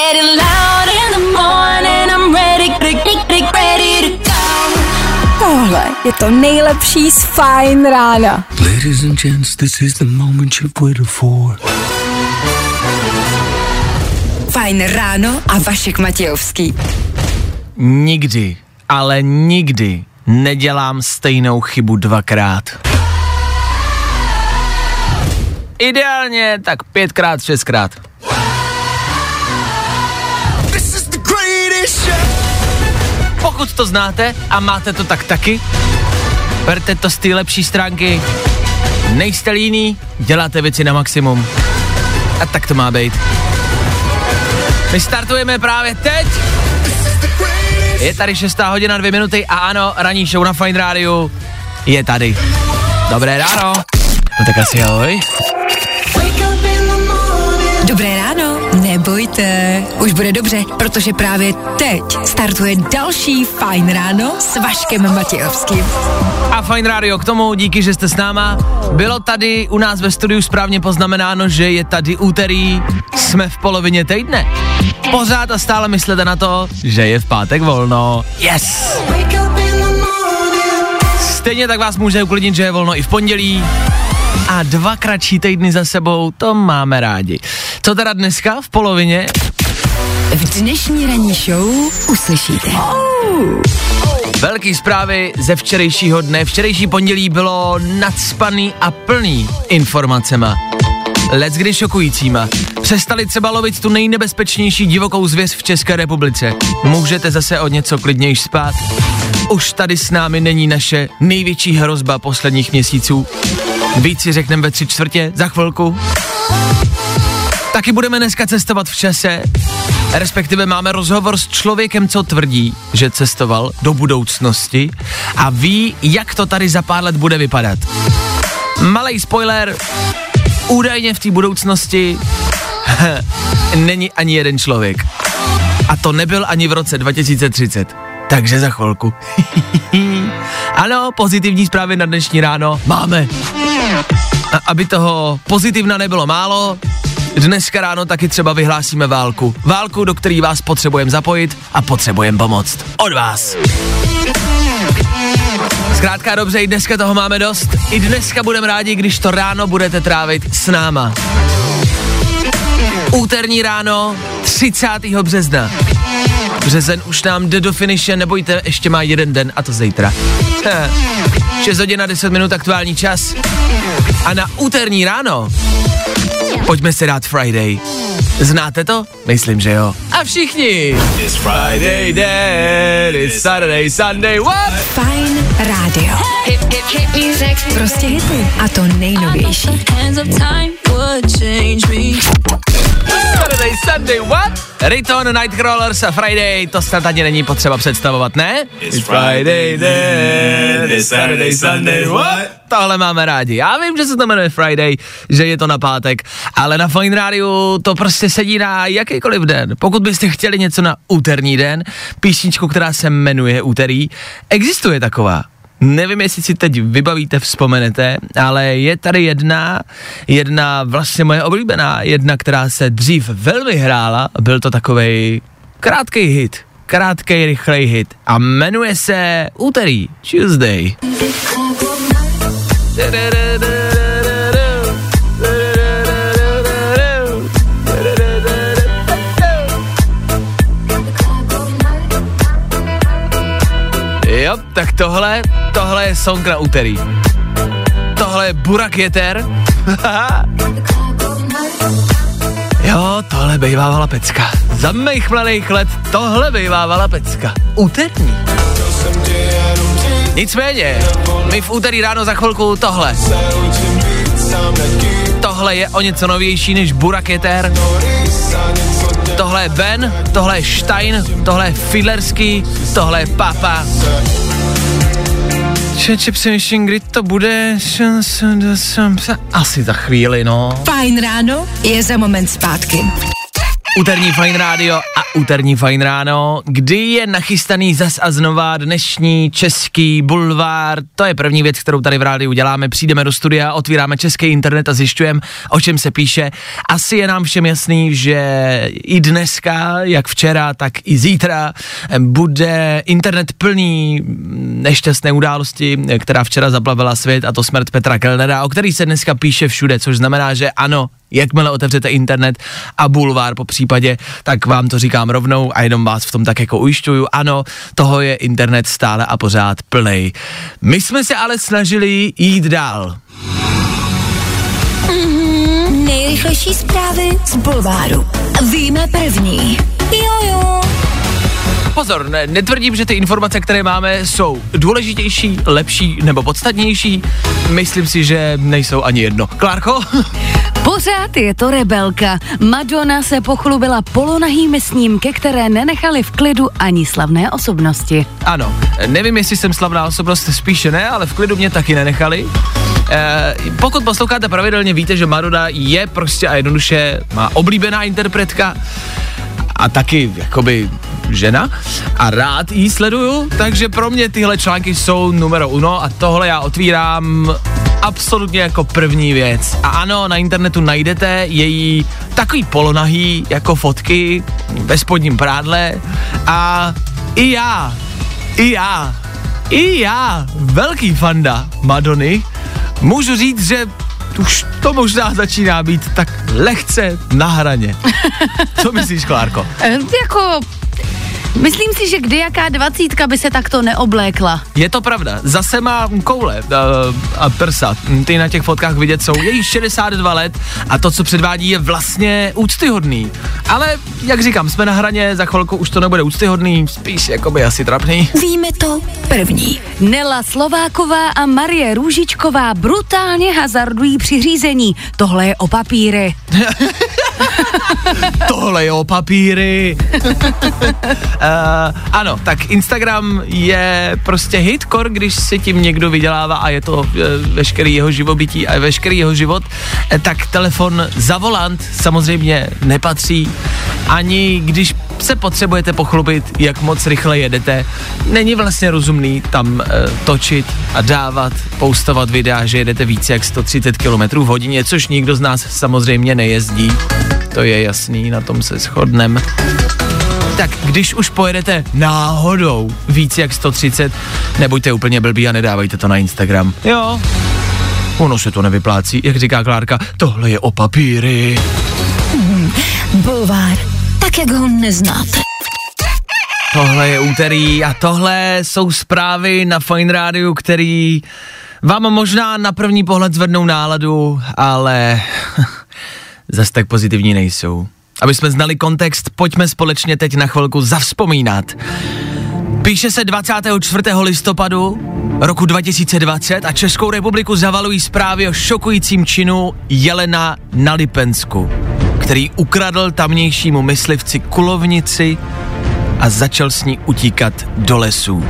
getting loud in the morning. I'm ready, ready, ready to go. Tohle je to nejlepší z Fine rána. Ladies and gents, this is the moment you've waited for. Fajn ráno a Vašek Matějovský. Nikdy, ale nikdy nedělám stejnou chybu dvakrát. Ideálně tak pětkrát, šestkrát. Pokud to znáte a máte to tak taky, berte to z té lepší stránky. Nejste líní, děláte věci na maximum. A tak to má být. My startujeme právě teď. Je tady 6 hodina 2 minuty a ano, ranní show na Fine Radio je tady. Dobré ráno. No tak asi ahoj. Už bude dobře, protože právě teď startuje další Fajn ráno s Vaškem Matějovským. A Fine Radio k tomu, díky, že jste s náma. Bylo tady u nás ve studiu správně poznamenáno, že je tady úterý, jsme v polovině týdne. Pořád a stále myslete na to, že je v pátek volno. Yes! Stejně tak vás může uklidnit, že je volno i v pondělí. A dva kratší týdny za sebou, to máme rádi. Co teda dneska v polovině? V dnešní ranní show uslyšíte. Velký zprávy ze včerejšího dne. Včerejší pondělí bylo nadspaný a plný informacema. Let's kdy šokujícíma. Přestali třeba lovit tu nejnebezpečnější divokou zvěř v České republice. Můžete zase od něco klidněji spát. Už tady s námi není naše největší hrozba posledních měsíců. Víc si řekneme ve tři čtvrtě za chvilku. Taky budeme dneska cestovat v čase, respektive máme rozhovor s člověkem, co tvrdí, že cestoval do budoucnosti a ví, jak to tady za pár let bude vypadat. Malý spoiler, údajně v té budoucnosti není ani jeden člověk. A to nebyl ani v roce 2030. Takže za chvilku. ano, pozitivní zprávy na dnešní ráno máme. A aby toho pozitivna nebylo málo, dneska ráno taky třeba vyhlásíme válku. Válku, do který vás potřebujeme zapojit a potřebujeme pomoct. Od vás. Zkrátka dobře, i dneska toho máme dost. I dneska budeme rádi, když to ráno budete trávit s náma. Úterní ráno 30. března. Březen už nám jde do finiše, nebojte, ještě má jeden den a to zítra. 6 hodin a 10 minut aktuální čas. A na úterní ráno pojďme si dát Friday. Znáte to? Myslím, že jo. A všichni. It's Friday then, it's Saturday, Sunday, what? Fajn rádio. Prostě hity. A to nejnovější. Saturday, Sunday, what? Riton, Nightcrawlers a Friday, to snad ani není potřeba představovat, ne? It's Friday then, it's Saturday, Sunday, what? Tohle máme rádi. Já vím, že se to jmenuje Friday, že je to na pátek, ale na Fine Radio to prostě sedí na jakýkoliv den. Pokud byste chtěli něco na úterní den, písničku, která se jmenuje Úterý, existuje taková. Nevím, jestli si teď vybavíte, vzpomenete, ale je tady jedna, jedna vlastně moje oblíbená, jedna, která se dřív velmi hrála, byl to takovej krátký hit, krátký, rychlej hit a jmenuje se Úterý, Tuesday. Jo, tak tohle, tohle je song na úterý. Tohle je Burak Jeter. jo, tohle bejvávala pecka. Za mých mladých let tohle bejvávala pecka. Úterní. Nicméně, my v úterý ráno za chvilku tohle. Tohle je o něco novější než Burak Jeter. Tohle je Ben, tohle je Stein, tohle je Fiedlerský, tohle je Papa. Čeče, přemýšlím, kdy to bude. Asi za chvíli, no. Fajn ráno je za moment zpátky. Úterní Fine Radio a úterní Fine Ráno, kdy je nachystaný zas a znova dnešní český bulvár. To je první věc, kterou tady v rádiu uděláme. Přijdeme do studia, otvíráme český internet a zjišťujeme, o čem se píše. Asi je nám všem jasný, že i dneska, jak včera, tak i zítra bude internet plný nešťastné události, která včera zaplavila svět a to smrt Petra Kellnera, o který se dneska píše všude, což znamená, že ano, jakmile otevřete internet a bulvár po případě, tak vám to říkám rovnou a jenom vás v tom tak jako ujišťuju. Ano, toho je internet stále a pořád plnej. My jsme se ale snažili jít dál. Nejrychlejší zprávy z Bulváru. Víme první. Jojo. Pozor, ne, netvrdím, že ty informace, které máme, jsou důležitější, lepší nebo podstatnější. Myslím si, že nejsou ani jedno. Klárko? Pořád je to rebelka. Madonna se pochlubila polonahými snímky, které nenechali v klidu ani slavné osobnosti. Ano, nevím, jestli jsem slavná osobnost, spíše ne, ale v klidu mě taky nenechali. E, pokud posloucháte pravidelně, víte, že Madonna je prostě a jednoduše má oblíbená interpretka a taky jakoby žena. A rád jí sleduju, takže pro mě tyhle články jsou numero uno a tohle já otvírám absolutně jako první věc. A ano, na internetu najdete její takový polonahý jako fotky ve spodním prádle. A i já, i já, i já, velký fanda Madony, můžu říct, že už to možná začíná být tak lehce na hraně. Co myslíš, Klárko? E, jako Myslím si, že kdy jaká dvacítka by se takto neoblékla. Je to pravda. Zase má koule uh, a prsa. Ty na těch fotkách vidět jsou. Je jí 62 let a to, co předvádí, je vlastně úctyhodný. Ale, jak říkám, jsme na hraně, za chvilku už to nebude úctyhodný, spíš jakoby asi trapný. Víme to první. Nela Slováková a Marie Růžičková brutálně hazardují při řízení. Tohle je o papíry. Tohle je o papíry. Uh, ano, tak Instagram je prostě hitkor, když si tím někdo vydělává a je to uh, veškerý jeho živobytí a veškerý jeho život, uh, tak telefon za volant samozřejmě nepatří, ani když se potřebujete pochlubit, jak moc rychle jedete, není vlastně rozumný tam uh, točit a dávat, postovat videa, že jedete více jak 130 km v hodině, což nikdo z nás samozřejmě nejezdí. To je jasný, na tom se shodneme tak když už pojedete náhodou víc jak 130, nebuďte úplně blbí a nedávejte to na Instagram. Jo, ono se to nevyplácí, jak říká Klárka, tohle je o papíry. Hmm, bulvár, tak jak ho neznáte. Tohle je úterý a tohle jsou zprávy na Fine Radio, který vám možná na první pohled zvednou náladu, ale zas tak pozitivní nejsou. Aby jsme znali kontext, pojďme společně teď na chvilku zavzpomínat. Píše se 24. listopadu roku 2020 a Českou republiku zavalují zprávy o šokujícím činu Jelena na Lipensku, který ukradl tamnějšímu myslivci kulovnici a začal s ní utíkat do lesů.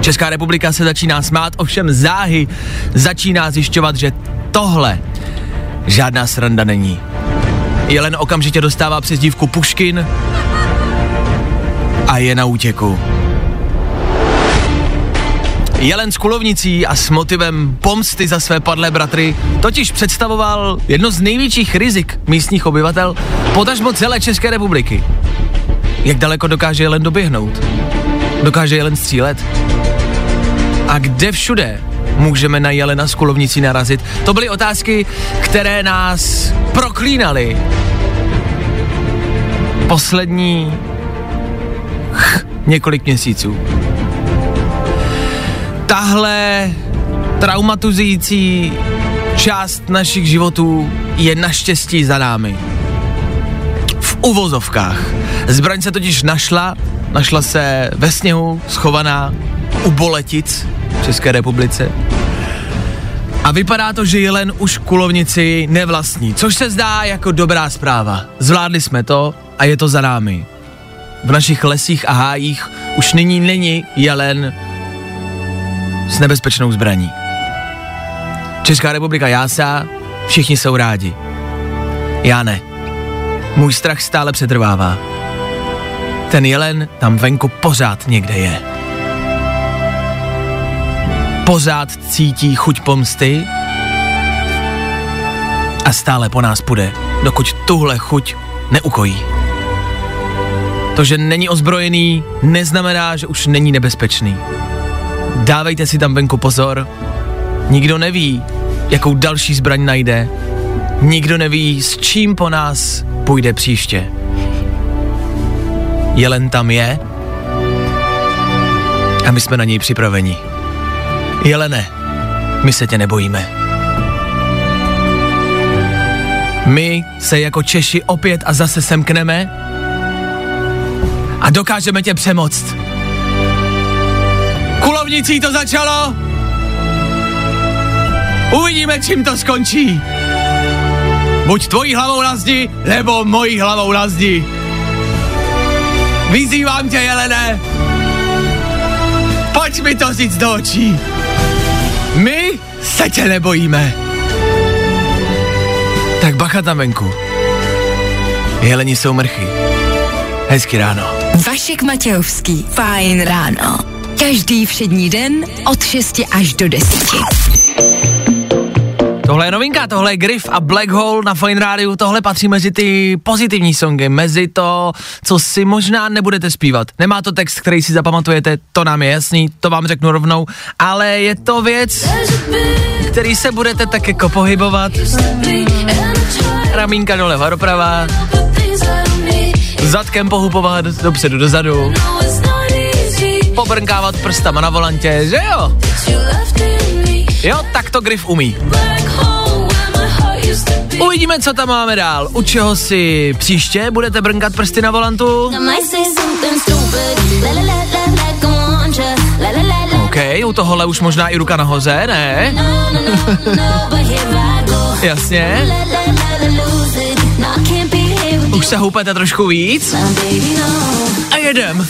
Česká republika se začíná smát, ovšem záhy začíná zjišťovat, že tohle žádná sranda není. Jelen okamžitě dostává přezdívku Puškin a je na útěku. Jelen s kulovnicí a s motivem pomsty za své padlé bratry totiž představoval jedno z největších rizik místních obyvatel, potažmo celé České republiky. Jak daleko dokáže Jelen doběhnout? Dokáže Jelen střílet? A kde všude můžeme na Jelena s kulovnicí narazit? To byly otázky, které nás proklínaly. Poslední ch, několik měsíců. Tahle traumatizující část našich životů je naštěstí za námi. V uvozovkách. Zbraň se totiž našla, našla se ve sněhu, schovaná u Boletic České republice. A vypadá to, že Jelen už kulovnici nevlastní, což se zdá jako dobrá zpráva. Zvládli jsme to a je to za námi. V našich lesích a hájích už nyní není Jelen s nebezpečnou zbraní. Česká republika jásá, všichni jsou rádi. Já ne. Můj strach stále přetrvává. Ten jelen tam venku pořád někde je. Pořád cítí chuť pomsty a stále po nás půjde, dokud tuhle chuť neukojí. To, že není ozbrojený, neznamená, že už není nebezpečný. Dávejte si tam venku pozor. Nikdo neví, jakou další zbraň najde. Nikdo neví, s čím po nás půjde příště. Jelen tam je a my jsme na něj připraveni. Jelene, my se tě nebojíme. My se jako Češi opět a zase semkneme a dokážeme tě přemoct. Kulovnicí to začalo. Uvidíme, čím to skončí. Buď tvojí hlavou na zdi, nebo mojí hlavou na zdi. Vyzývám tě, Jelene. Pojď mi to říct do očí. My se tě nebojíme. Tak bacha tam venku. Jeleni jsou mrchy. Hezky ráno. Vašek Matějovský. Fajn ráno. Každý všední den od 6 až do 10. Tohle je novinka, tohle je Griff a Black Hole na Fine Radio, tohle patří mezi ty pozitivní songy, mezi to, co si možná nebudete zpívat. Nemá to text, který si zapamatujete, to nám je jasný, to vám řeknu rovnou, ale je to věc, který se budete tak jako pohybovat. Ramínka doleva doprava, zadkem pohupovat dopředu dozadu, pobrnkávat prstama na volantě, že jo? Jo, tak to Griff umí. Uvidíme, co tam máme dál. U čeho si příště budete brnkat prsty na volantu? OK, u tohohle už možná i ruka nahoře, ne? Jasně. Už se houpete trošku víc? A jedem.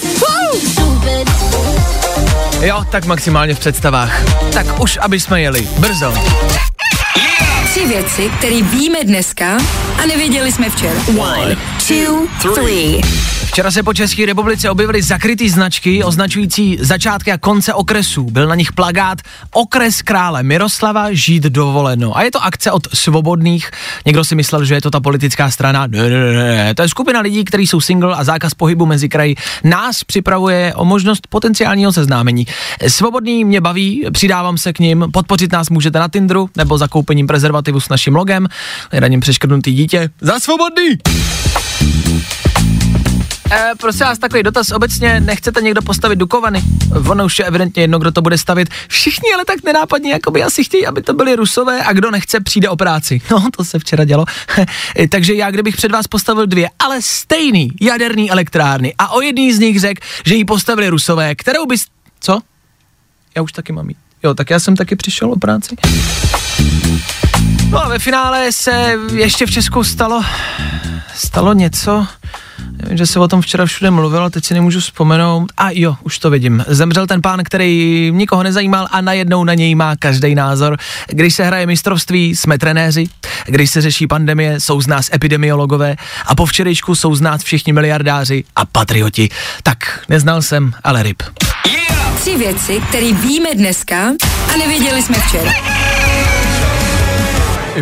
Jo, tak maximálně v představách. Tak už, aby jsme jeli. Brzo. Tři věci, které víme dneska a nevěděli jsme včera. One, two, three. Včera se po České republice objevily zakrytý značky označující začátky a konce okresů. Byl na nich plagát Okres krále Miroslava žít dovoleno. A je to akce od svobodných. Někdo si myslel, že je to ta politická strana. Ne, ne, ne. To je skupina lidí, kteří jsou single a zákaz pohybu mezi kraji nás připravuje o možnost potenciálního seznámení. Svobodný mě baví, přidávám se k ním. Podpořit nás můžete na Tinderu nebo zakoupením prezervativu s naším logem. Hledaním přeškrtnutý dítě. Za svobodný! E, prosím vás, takový dotaz obecně, nechcete někdo postavit Dukovany? Ono už je evidentně jedno, kdo to bude stavit. Všichni ale tak nenápadně, jako by asi chtějí, aby to byli rusové a kdo nechce, přijde o práci. No, to se včera dělo. Takže já, kdybych před vás postavil dvě, ale stejný jaderný elektrárny a o jedný z nich řekl, že ji postavili rusové, kterou bys... Co? Já už taky mám jít. Jo, tak já jsem taky přišel o práci. No a ve finále se ještě v Česku stalo, stalo něco, že se o tom včera všude mluvilo, teď si nemůžu vzpomenout. A jo, už to vidím. Zemřel ten pán, který nikoho nezajímal a najednou na něj má každý názor. Když se hraje mistrovství, jsme trenéři. Když se řeší pandemie, jsou z nás epidemiologové. A po včerejšku jsou z nás všichni miliardáři a patrioti. Tak, neznal jsem, ale ryb. Tři věci, které víme dneska a nevěděli jsme včera.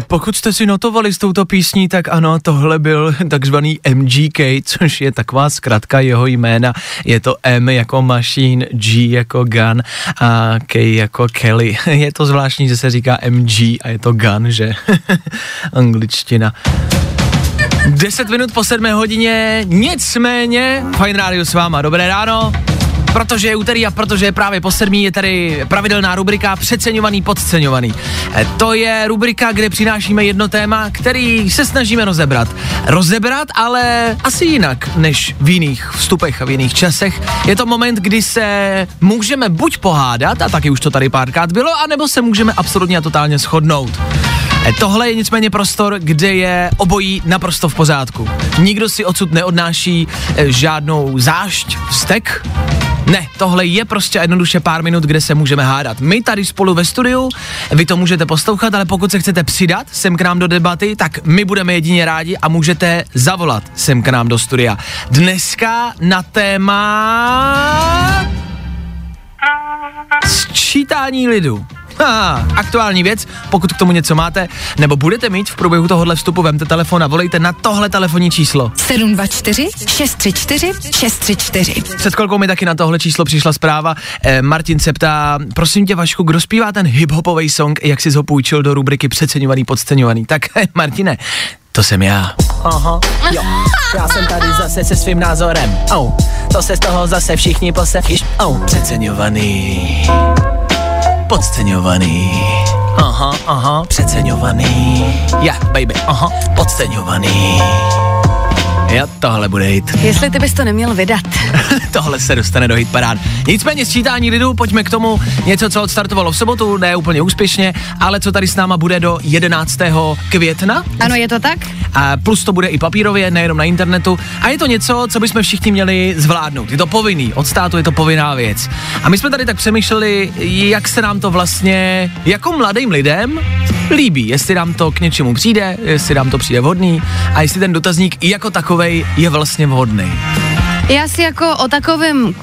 Pokud jste si notovali s touto písní, tak ano, tohle byl takzvaný MGK, což je taková zkratka jeho jména. Je to M jako machine, G jako gun a K jako Kelly. Je to zvláštní, že se říká MG a je to gun, že? Angličtina. 10 minut po 7 hodině, nicméně, Fine Radio s váma, dobré ráno. Protože je úterý a protože je právě po sedmí, je tady pravidelná rubrika Přeceňovaný, podceňovaný. E, To je rubrika, kde přinášíme jedno téma, který se snažíme rozebrat. Rozebrat, ale asi jinak než v jiných vstupech a v jiných časech. Je to moment, kdy se můžeme buď pohádat, a taky už to tady párkrát bylo, anebo se můžeme absolutně a totálně shodnout. E, Tohle je nicméně prostor, kde je obojí naprosto v pořádku. Nikdo si odsud neodnáší e, žádnou zášť, vztek, Ne, tohle je prostě jednoduše pár minut, kde se můžeme hádat. My tady spolu ve studiu, vy to můžete poslouchat, ale pokud se chcete přidat sem k nám do debaty, tak my budeme jedině rádi a můžete zavolat sem k nám do studia. Dneska na téma sčítání lidu. Ha, aktuální věc, pokud k tomu něco máte, nebo budete mít v průběhu tohohle vstupu, vemte telefon a volejte na tohle telefonní číslo. 724 634 634. Před chvilkou mi taky na tohle číslo přišla zpráva. Eh, Martin se ptá, prosím tě Vašku, kdo zpívá ten hiphopový song, jak jsi ho půjčil do rubriky Přeceňovaný, podceňovaný. Tak eh, Martine, to jsem já. Aha, jo, já jsem tady zase se svým názorem. Oh, to se z toho zase všichni posechyš. Oh, přeceňovaný, podceňovaný. Aha, aha, přeceňovaný. Yeah, baby, aha, podceňovaný. Jo, tohle bude hit. Jestli ty bys to neměl vydat. Tohle se dostane do hitparád. Nicméně sčítání lidu, pojďme k tomu něco, co odstartovalo v sobotu, ne úplně úspěšně, ale co tady s náma bude do 11. května. Ano, je to tak? A plus to bude i papírově, nejenom na internetu. A je to něco, co bychom všichni měli zvládnout. Je to povinný, od státu je to povinná věc. A my jsme tady tak přemýšleli, jak se nám to vlastně jako mladým lidem líbí, jestli nám to k něčemu přijde, jestli nám to přijde vhodný a jestli ten dotazník jako takovej je vlastně vhodný. Já si jako o takovém uh,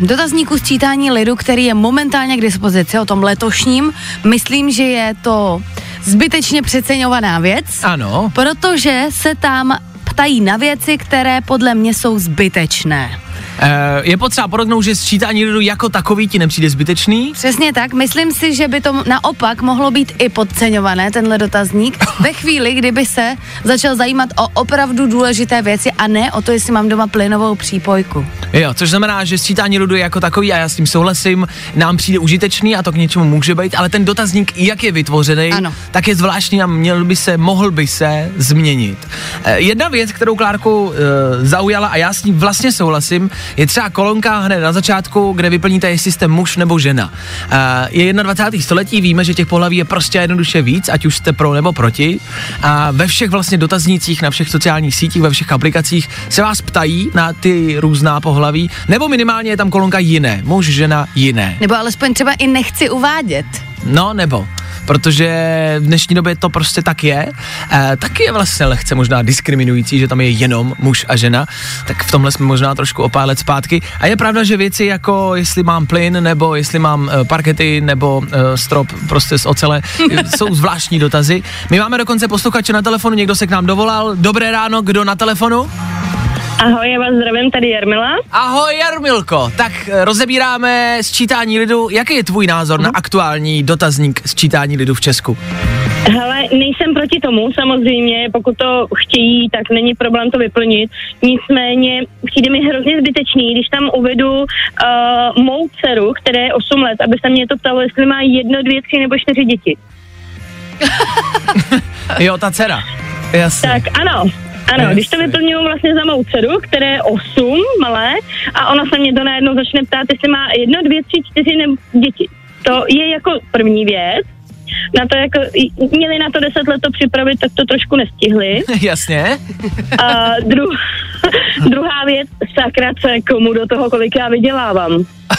dotazníku sčítání lidu, který je momentálně k dispozici, o tom letošním, myslím, že je to zbytečně přeceňovaná věc. Ano. Protože se tam ptají na věci, které podle mě jsou zbytečné. Eh, je potřeba podotknout, že sčítání lidu jako takový ti nepřijde zbytečný. Přesně tak, myslím si, že by to naopak mohlo být i podceňované, tenhle dotazník, ve chvíli, kdyby se začal zajímat o opravdu důležité věci a ne o to, jestli mám doma plynovou přípojku. Jo, což znamená, že sčítání lidu je jako takový a já s tím souhlasím, nám přijde užitečný a to k něčemu může být, ale ten dotazník, jak je vytvořený, Ano. tak je zvláštní a měl by se, mohl by se změnit. Eh, jedna věc, kterou Klárku eh, zaujala a já s ní vlastně souhlasím, je třeba kolonka hned na začátku, kde vyplníte, jestli jste muž nebo žena. Eh, je 21. století, víme, že těch pohlaví je prostě jednoduše víc, ať už jste pro nebo proti. A ve všech vlastně dotaznících, na všech sociálních sítích, ve všech aplikacích se vás ptají na ty různá pohlaví, nebo minimálně je tam kolonka jiné, muž, žena, jiné. Nebo alespoň třeba i nechci uvádět. No nebo, protože v dnešní době to prostě tak je. E, taky je vlastně lehce možná diskriminující, že tam je jenom muž a žena, tak v tomhle jsme možná trošku o pár let zpátky. A je pravda, že věci jako jestli mám plyn, nebo jestli mám e, parkety, nebo e, strop prostě z ocele, jsou zvláštní dotazy. My máme dokonce posluchače na telefonu, někdo se k nám dovolal. Dobré ráno, kdo na telefonu? Ahoj, já vás zdravím, tady Jarmila. Ahoj Jarmilko, tak eh, rozebíráme sčítání lidu. Jaký je tvůj názor na aktuální dotazník sčítání lidu v Česku? Hele, nejsem proti tomu, samozřejmě, pokud to chtějí, tak není problém to vyplnit. Nicméně přijde mi hrozně zbytečný, když tam uvedu uh, mou dceru, které je 8 let, aby se mě to ptalo, jestli má jedno, dvě, tři nebo čtyři děti. Jo, ta dcera. Jasně. Tak ano, ano, Jasně. když to vyplňuju vlastně za mou dceru, které je 8, malé, a ona se mě to najednou začne ptát, jestli má jedno, dvě, tři, čtyři nebo děti. To je jako první věc. Na to jako, měli na to 10 let to připravit, tak to trošku nestihli. Jasně. A dru, druhá věc, sakra se komu do toho, kolik já vydělávám.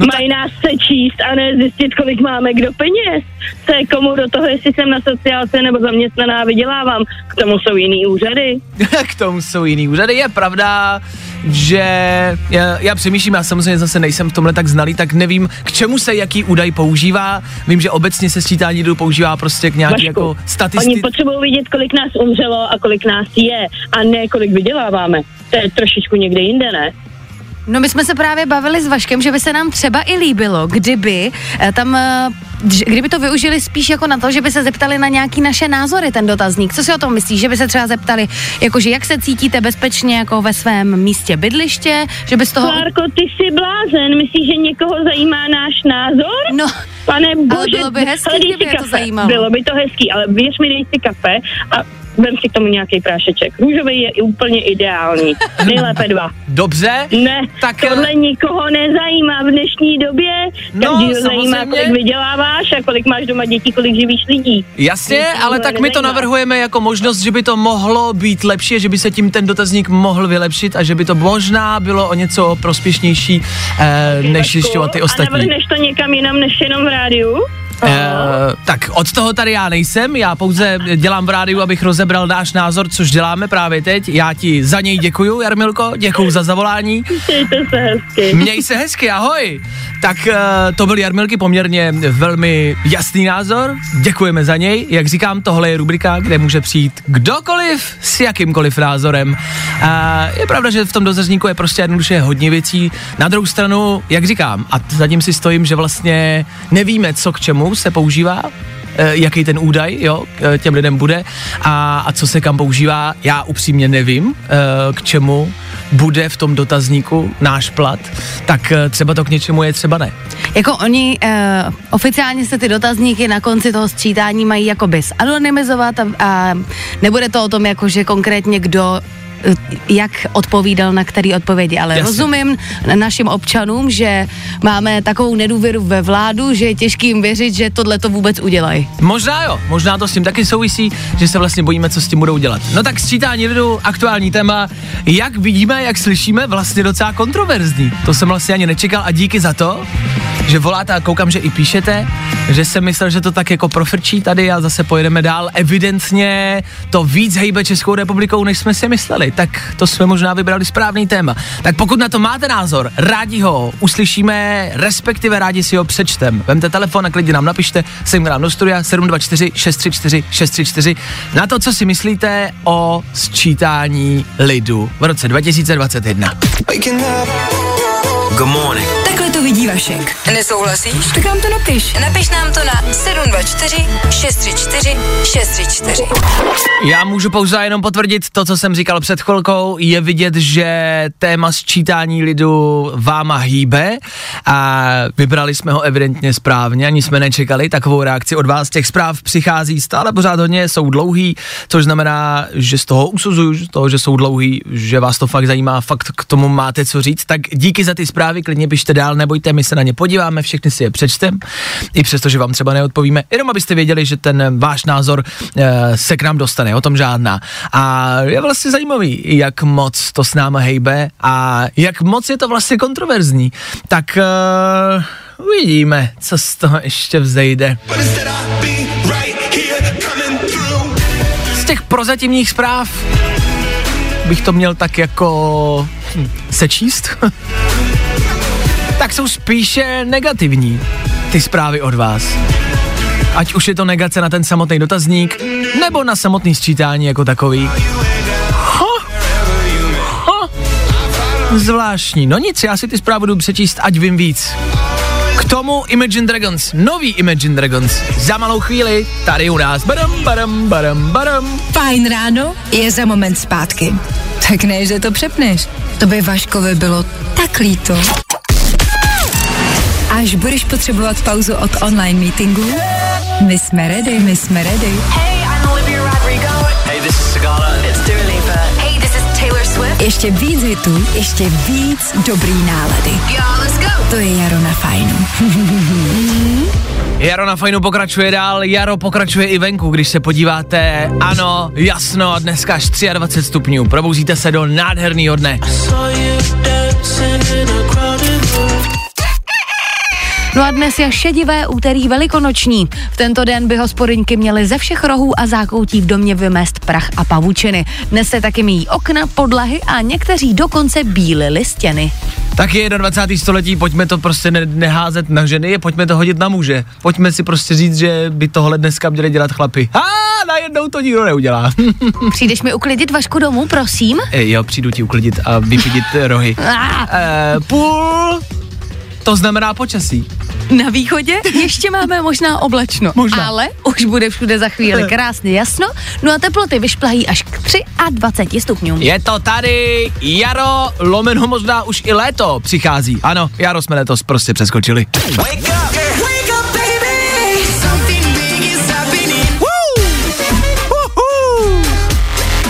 No Mají nás se číst a ne zjistit, kolik máme kdo peněz. Se komu do toho, jestli jsem na sociálce nebo zaměstnaná a vydělávám. K tomu jsou jiný úřady. K tomu jsou jiný úřady. Je pravda, že já, já přemýšlím, já samozřejmě zase nejsem v tomhle tak znalý, tak nevím, k čemu se jaký údaj používá. Vím, že obecně se sčítání lidu používá prostě k nějaký Vašku, jako Oni statistiky. potřebují vidět, kolik nás umřelo a kolik nás je a ne kolik vyděláváme. To je trošičku někde jinde, ne? No my jsme se právě bavili s Vaškem, že by se nám třeba i líbilo, kdyby eh, tam, eh, kdyby to využili spíš jako na to, že by se zeptali na nějaký naše názory, ten dotazník. Co si o tom myslíš? Že by se třeba zeptali, jakože jak se cítíte bezpečně jako ve svém místě bydliště, že by z toho... Klárko, ty jsi blázen, myslíš, že někoho zajímá náš názor? No, Pane bože, bylo by hezký, ale kdyby to zajímalo. Bylo by to hezký, ale věř mi, dej si kafe a vem si k tomu nějaký prášeček. Růžový je úplně ideální. Nejlépe dva. Dobře? Ne, Tak, tak tohle eh, nikoho nezajímá v dnešní době. No, Každý zajímá, samozřejmě. kolik vyděláváš a kolik máš doma dětí, kolik živíš lidí. Jasně, Nikoho ale tak my to nezajímá. navrhujeme jako možnost, že by to mohlo být lepší, že by se tím ten dotazník mohl vylepšit a že by to možná bylo o něco prospěšnější, eh, než zjišťovat ty A ostatní. navrhneš to někam jinam, než jenom v rádiu? Eh, tak od toho tady já nejsem, já pouze dělám v rádiu, abych rozebral náš názor, což děláme právě teď. Já ti za něj děkuju, Jarmilko, děkuju za zavolání. Mějte se hezky. Měj se hezky, ahoj. Tak uh, to byl Jarmilky poměrně velmi jasný názor, děkujeme za něj. Jak říkám, tohle je rubrika, kde může přijít kdokoliv s jakýmkoliv názorem. A je pravda, že v tom dozazníku je prostě jednoduše hodně věcí. Na druhou stranu, jak říkám, a zatím si stojím, že vlastně nevíme, co k čemu se používá, eh, jaký ten údaj, jo, k těm lidem bude a, a co se kam používá. Já upřímně nevím, eh, k čemu bude v tom dotazníku náš plat, tak eh, třeba to k něčemu je, třeba ne. Jako oni uh, oficiálně se ty dotazníky na konci toho sčítání mají jakoby zanonymizovat a, a nebude to o tom, jako že konkrétně kdo eh, jak odpovídal na který odpovědi, ale Jasně. rozumím našim občanům, že máme takovou nedůvěru ve vládu, že je těžký jim věřit, že tohle to vůbec udělají. Možná jo, možná to s tím taky souvisí, že se vlastně bojíme, co s tím budou dělat. No tak sčítání lidu, aktuální téma, jak vidíme, jak slyšíme, vlastně docela kontroverzní. To jsem vlastně ani nečekal a díky za to, že voláte a koukám, že i píšete, že jsem myslel, že to tak jako profrčí tady a zase pojedeme dál. Evidentně to víc hejbe Českou republikou, než jsme si mysleli. Tak to jsme možná vybrali správný téma. Tak pokud na to máte názor, rádi ho uslyšíme, respektive rádi si ho přečtem. Vemte telefon a klidně nám napište, sem k nám do studia 724 634 634 na to, co si myslíte o sčítání lidu v roce 2021. Good morning. Takhle vidí Vašek. Nesouhlasíš? Tak nám to napiš. Napiš nám to na 724 634 634. Já můžu pouze jenom potvrdit to, co jsem říkal před chvilkou. Je vidět, že téma sčítání lidu váma hýbe a vybrali jsme ho evidentně správně, ani jsme nečekali takovou reakci od vás. Těch zpráv přichází stále pořád hodně, jsou dlouhý, což znamená, že z toho usuzuju, z toho, že jsou dlouhý, že vás to fakt zajímá, fakt k tomu máte co říct. Tak díky za ty zprávy, klidně pište dál, nebojte, my se na ně podíváme, všechny si je přečtem, i přesto, že vám třeba neodpovíme, jenom abyste věděli, že ten váš názor e, se k nám dostane, o tom žádná. A je vlastně zajímavý, jak moc to s náma hejbe a jak moc je to vlastně kontroverzní. Tak e, uvidíme, co z toho ještě vzejde. Z těch prozatímních zpráv bych to měl tak jako hm, sečíst, tak jsou spíše negativní ty zprávy od vás. Ať už je to negace na ten samotný dotazník, nebo na samotný sčítání jako takový. Ha, ha, zvláštní. No nic, já si ty zprávy budu přečíst, ať vím víc. K tomu Imagine Dragons, nový Imagine Dragons, za malou chvíli, tady u nás. Badam, badam, badam, badam. Fajn ráno je za moment zpátky. Tak ne, že to přepneš. To by Vaškovi bylo tak líto. Až budeš potřebovat pauzu od online meetingu, my jsme ready, my jsme ready. Hey, I'm Olivia Rodrigo. Hey, this is Sigala. It's Dua Lipa. Hey, this is Taylor Swift. Ještě víc hitů, ještě víc dobrý nálady. Y'all, let's go. To je Jaro na fajnu. Jaro na fajnu pokračuje dál, Jaro pokračuje i venku, když se podíváte, ano, jasno, dneska až 23 stupňů, probouzíte se do nádherného dne. No a dnes je šedivé úterý velikonoční. V tento den by hospodyňky měly ze všech rohů a zákoutí v domě vymést prach a pavučiny. Dnes se taky míjí okna, podlahy a někteří dokonce bílili stěny. Tak je 21. století, pojďme to prostě ne- neházet na ženy, pojďme to hodit na muže. Pojďme si prostě říct, že by tohle dneska měli dělat chlapy. A najednou to nikdo neudělá. Přijdeš mi uklidit Vašku domů, prosím? Ej, jo, přijdu ti uklidit a vypidit rohy. E, půl, to znamená počasí. na východě ještě máme možná oblačno, Možná. ale už bude všude za chvíli krásně jasno, no a teploty vyšplají až k 23 stupňům. Je to tady, jaro, lomeno možná už i léto přichází. Ano, jaro jsme letos prostě přeskočili. Wake up. Wake baby.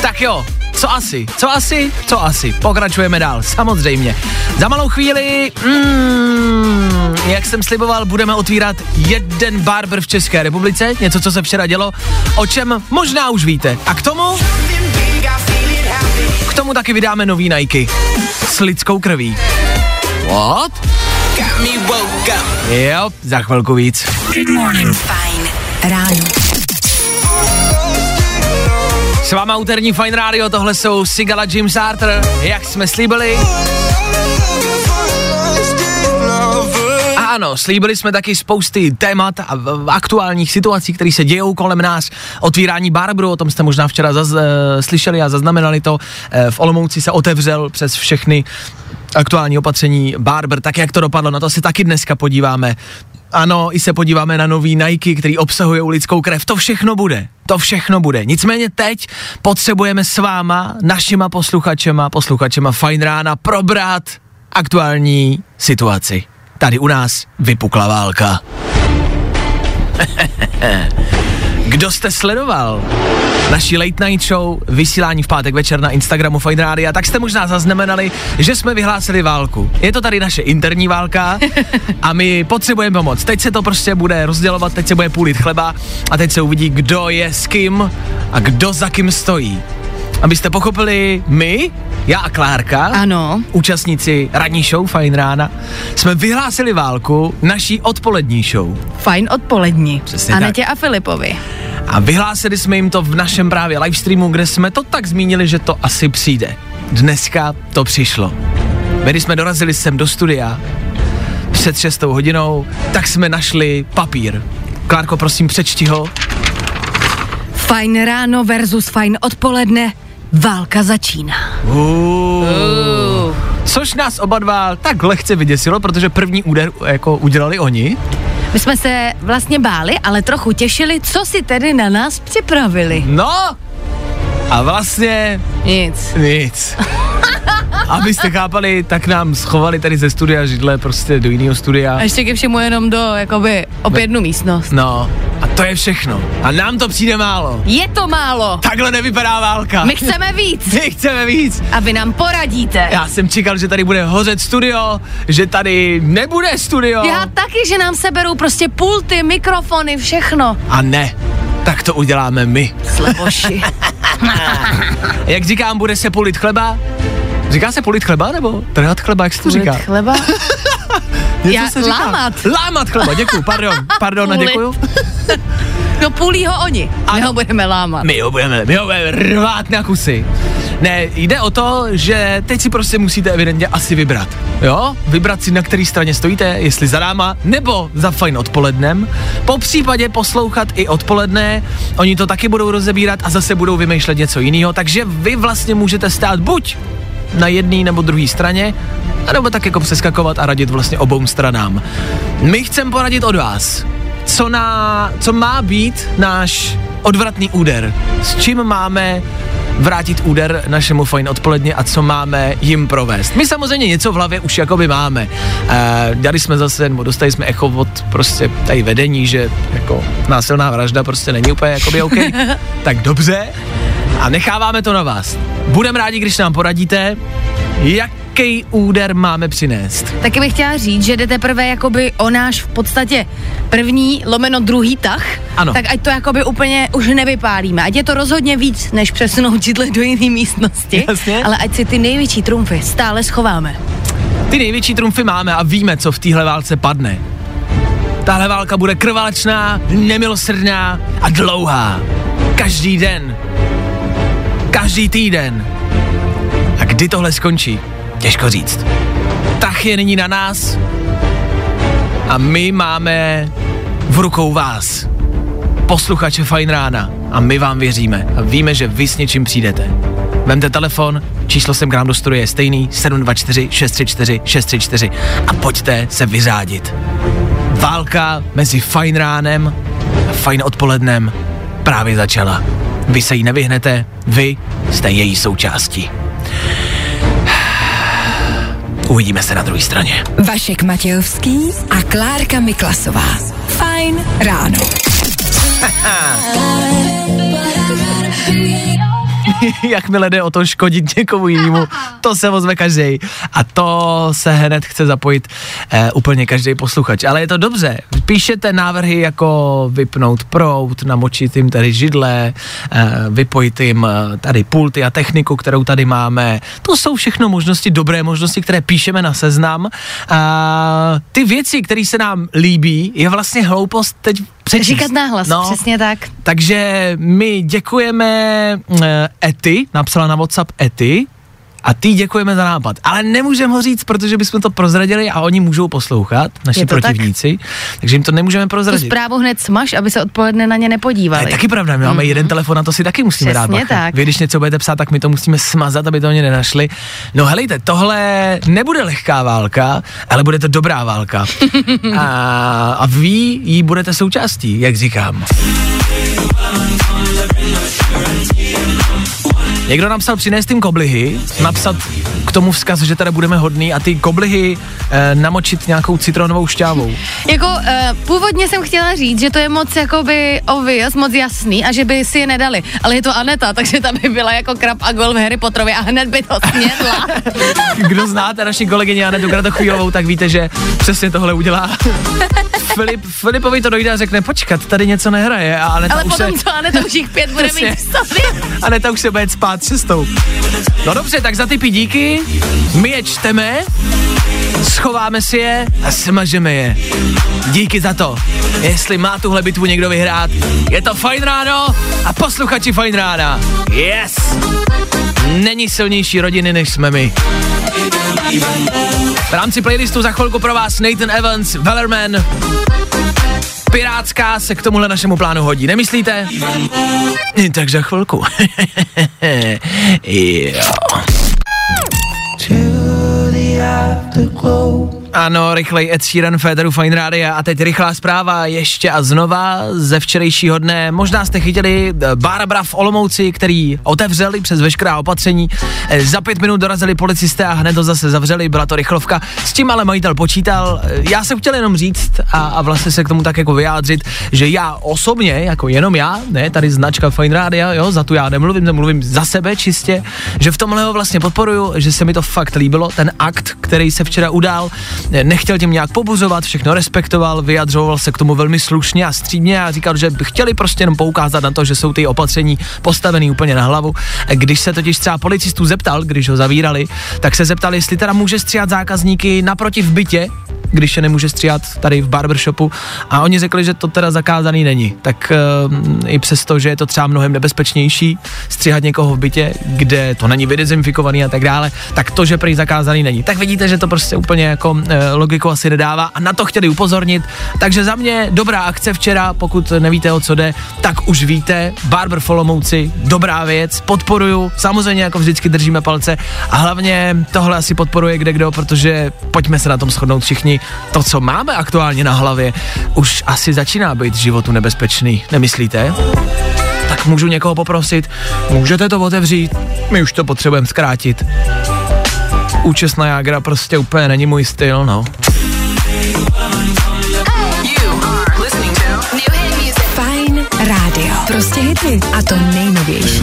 Tak jo, co asi, co asi, co asi. Pokračujeme dál, samozřejmě. Za malou chvíli, mm, jak jsem sliboval, budeme otvírat jeden barber v České republice, něco, co se včera dělo, o čem možná už víte. A k tomu, k tomu taky vydáme nový Nike s lidskou krví. What? Jo, za chvilku víc. Fajn ráno. Váma úterní Fine Radio, tohle jsou Sigala James Arthur, jak jsme slíbili. A ano, slíbili jsme taky spousty témat a aktuálních situací, které se dějou kolem nás. Otvírání Barbru, o tom jste možná včera zaz, uh, slyšeli a zaznamenali to. Uh, v Olomouci se otevřel přes všechny aktuální opatření Barber, tak jak to dopadlo, na to se taky dneska podíváme. Ano, i se podíváme na nový Nike, který obsahuje lidskou krev. To všechno bude. To všechno bude. Nicméně teď potřebujeme s váma, našima posluchačema, posluchačema Fine Rána, probrat aktuální situaci. Tady u nás vypukla válka. Kdo jste sledoval naší late night show, vysílání v pátek večer na Instagramu Fine Radio, tak jste možná zaznamenali, že jsme vyhlásili válku. Je to tady naše interní válka a my potřebujeme pomoc. Teď se to prostě bude rozdělovat, teď se bude půlit chleba a teď se uvidí, kdo je s kým a kdo za kým stojí. Abyste pochopili, my, já a Klárka, Ano. účastníci ranní show Fine Rána, jsme vyhlásili válku naší odpolední show. Fajn odpolední. Přesně Anetě a Filipovi. A vyhlásili jsme jim to v našem právě livestreamu, kde jsme to tak zmínili, že to asi přijde. Dneska to přišlo. My, když jsme dorazili sem do studia před 6 hodinou, tak jsme našli papír. Klárko, prosím, přečti ho. Fajn ráno versus fajn odpoledne. Válka začíná. Uh. Což nás oba dva tak lehce vyděsilo, protože první úder jako udělali oni. My jsme se vlastně báli, ale trochu těšili, co si tedy na nás připravili. No a vlastně Nic. nic. Abyste chápali, tak nám schovali tady ze studia židle prostě do jiného studia. A ještě ke všemu jenom do, jakoby, opět jednu místnost. No, a to je všechno. A nám to přijde málo. Je to málo. Takhle nevypadá válka. My chceme víc. My chceme víc. A vy nám poradíte. Já jsem čekal, že tady bude hořet studio, že tady nebude studio. Já taky, že nám seberou prostě pulty, mikrofony, všechno. A ne, tak to uděláme my. Sleboši. Jak říkám, bude se polit chleba. Říká se polit chleba, nebo trhat chleba, jak se to říká? chleba? Něco Já- se říká. lámat. Lámat chleba, děkuju, pardon, pardon a děkuju. No půlí ho oni. My Ano. ho budeme lámat. My ho budeme, my ho budeme rvát na kusy. Ne, jde o to, že teď si prostě musíte evidentně asi vybrat. Jo? Vybrat si, na které straně stojíte, jestli za náma, nebo za fajn odpolednem. Po případě poslouchat i odpoledne, oni to taky budou rozebírat a zase budou vymýšlet něco jiného, takže vy vlastně můžete stát buď na jedné nebo druhé straně, anebo tak jako přeskakovat a radit vlastně obou stranám. My chceme poradit od vás, co, na, co má být náš odvratný úder. S čím máme vrátit úder našemu fajn odpoledně a co máme jim provést. My samozřejmě něco v hlavě už jakoby máme. E, dali jsme zase, nebo dostali jsme echo od prostě tady vedení, že jako násilná vražda prostě není úplně jakoby OK. tak dobře. A necháváme to na vás. Budeme rádi, když nám poradíte, jaký úder máme přinést. Taky bych chtěla říct, že jde teprve jakoby o náš v podstatě první lomeno druhý tah, Ano. tak ať to jakoby úplně už nevypálíme. Ať je to rozhodně víc, než přesunout židle do jiné místnosti, Jasně. ale ať si ty největší trumfy stále schováme. Ty největší trumfy máme a víme, co v téhle válce padne. Tahle válka bude krváčná, nemilosrdná a dlouhá. Každý den. Každý týden. A kdy tohle skončí? Těžko říct. Tach je nyní na nás a my máme v rukou vás. Posluchače Fajn rána. A my vám věříme. A víme, že vy s něčím přijdete. Vemte telefon, číslo sem k nám do studia je stejný, 724 634 634 a pojďte se vyřádit. Válka mezi Fajn ránem a Fajn odpolednem právě začala. Vy se jí nevyhnete, vy jste její součástí. Uvidíme se na druhé straně. Vašek Matějovský a Klárka Miklasová. Fajn ráno. jakmile jde o to škodit někomu jinému, to se ozve každý. A to se hned chce zapojit eh, úplně každý posluchač. Ale je to dobře. Píšete návrhy jako vypnout prout, namočit jim tady židle, eh, vypojit jim eh, tady pulty a techniku, kterou tady máme. To jsou všechno možnosti, dobré možnosti, které píšeme na seznam. A ty věci, které se nám líbí, je vlastně hloupost teď přečíst. Říkat náhlas, no. přesně tak. Takže my děkujeme uh, Ety, napsala na WhatsApp Ety, a ty děkujeme za nápad. Ale nemůžeme ho říct, protože bychom to prozradili a oni můžou poslouchat, naši to protivníci, tak? takže jim to nemůžeme Tu prozradit. zprávu hned smaž, aby se odpoledne na ně To nepodívali. je taky pravda, my máme mm-hmm. jeden telefon, na to si taky musíme dát Přesně bacha. tak. Vy, když něco budete psát, tak my to musíme smazat, aby to oni nenašli. No helejte, tohle nebude lehká válka, ale bude to dobrá válka. a, a vy jí budete součástí, jak říkám. Někdo napsal přinést jim koblihy, napsat k tomu vzkaz, že teda budeme hodný a ty koblihy eh, namočit nějakou citronovou šťávou. Jako uh, původně jsem chtěla říct, že to je moc jakoby obvious, moc jasný a že by si je nedali, ale je to Aneta, takže tam by byla jako krab a gol v Harry Potterovi a hned by to snědla. Kdo znáte naši kolegyně Anetu Kratochvílovou, tak víte, že přesně tohle udělá. Filip, Filipovi to dojde a řekne, počkat, tady něco nehraje. A Aneta ale už potom se, co Aneta už jich pět bude mít v. Aneta už se bude spát cestou. No dobře, tak za typy díky. My je čteme, schováme si je a smažeme je. Díky za to. Jestli má tuhle bitvu někdo vyhrát, je to fajn ráno a posluchači fajn rána. Yes! Není silnější rodiny, než jsme my. V rámci playlistu za chvilku pro vás Nathan Evans, Wellerman. Pirátská se k tomuhle našemu plánu hodí, nemyslíte? Tak za chvilku. jo. Ano, rychlej Ed Sheeran, Federu Fine Radio a teď rychlá zpráva ještě a znova ze včerejšího dne. Možná jste chytili eh, Barbara v Olomouci, který otevřeli přes veškerá opatření. Eh, Za pět minut dorazili policisté a hned to zase zavřeli, byla to rychlovka. S tím ale majitel počítal. Eh, Já jsem chtěl jenom říct a, a vlastně se k tomu tak jako vyjádřit, že já osobně, jako jenom já, ne, tady značka Fine Radio, jo, za tu já nemluvím, nemluvím za sebe čistě, že v tomhle ho vlastně podporuju, že se mi to fakt líbilo, ten akt, který se včera udál, nechtěl tím nějak pobuzovat, všechno respektoval, vyjadřoval se k tomu velmi slušně a střídně a říkal, že by chtěli prostě jenom poukázat na to, že jsou ty opatření postavený úplně na hlavu. Když se totiž třeba policistů zeptal, když ho zavírali, tak se zeptal, jestli teda může stříhat zákazníky naproti v bytě, když je nemůže stříhat tady v barbershopu a oni řekli, že to teda zakázaný není. Tak uh, i přesto, že je to třeba mnohem nebezpečnější stříhat někoho v bytě, kde to není vydezinfikovaný a tak dále, tak to, že prý zakázaný není. Tak vidíte, že to prostě úplně jako uh, logiku asi nedává a na to chtěli upozornit. Takže za mě dobrá akce včera, pokud nevíte o co jde, tak už víte, Barber v Olomouci, dobrá věc, podporuju, samozřejmě jako vždycky držíme palce a hlavně tohle asi podporuje kde kdo, protože pojďme se na tom shodnout všichni, to, co máme aktuálně na hlavě, už asi začíná být životu nebezpečný, nemyslíte? Tak můžu někoho poprosit, můžete to otevřít, my už to potřebujeme zkrátit. Účestná jágra prostě úplně není můj styl, no. Prostě hity. A to nejnovější.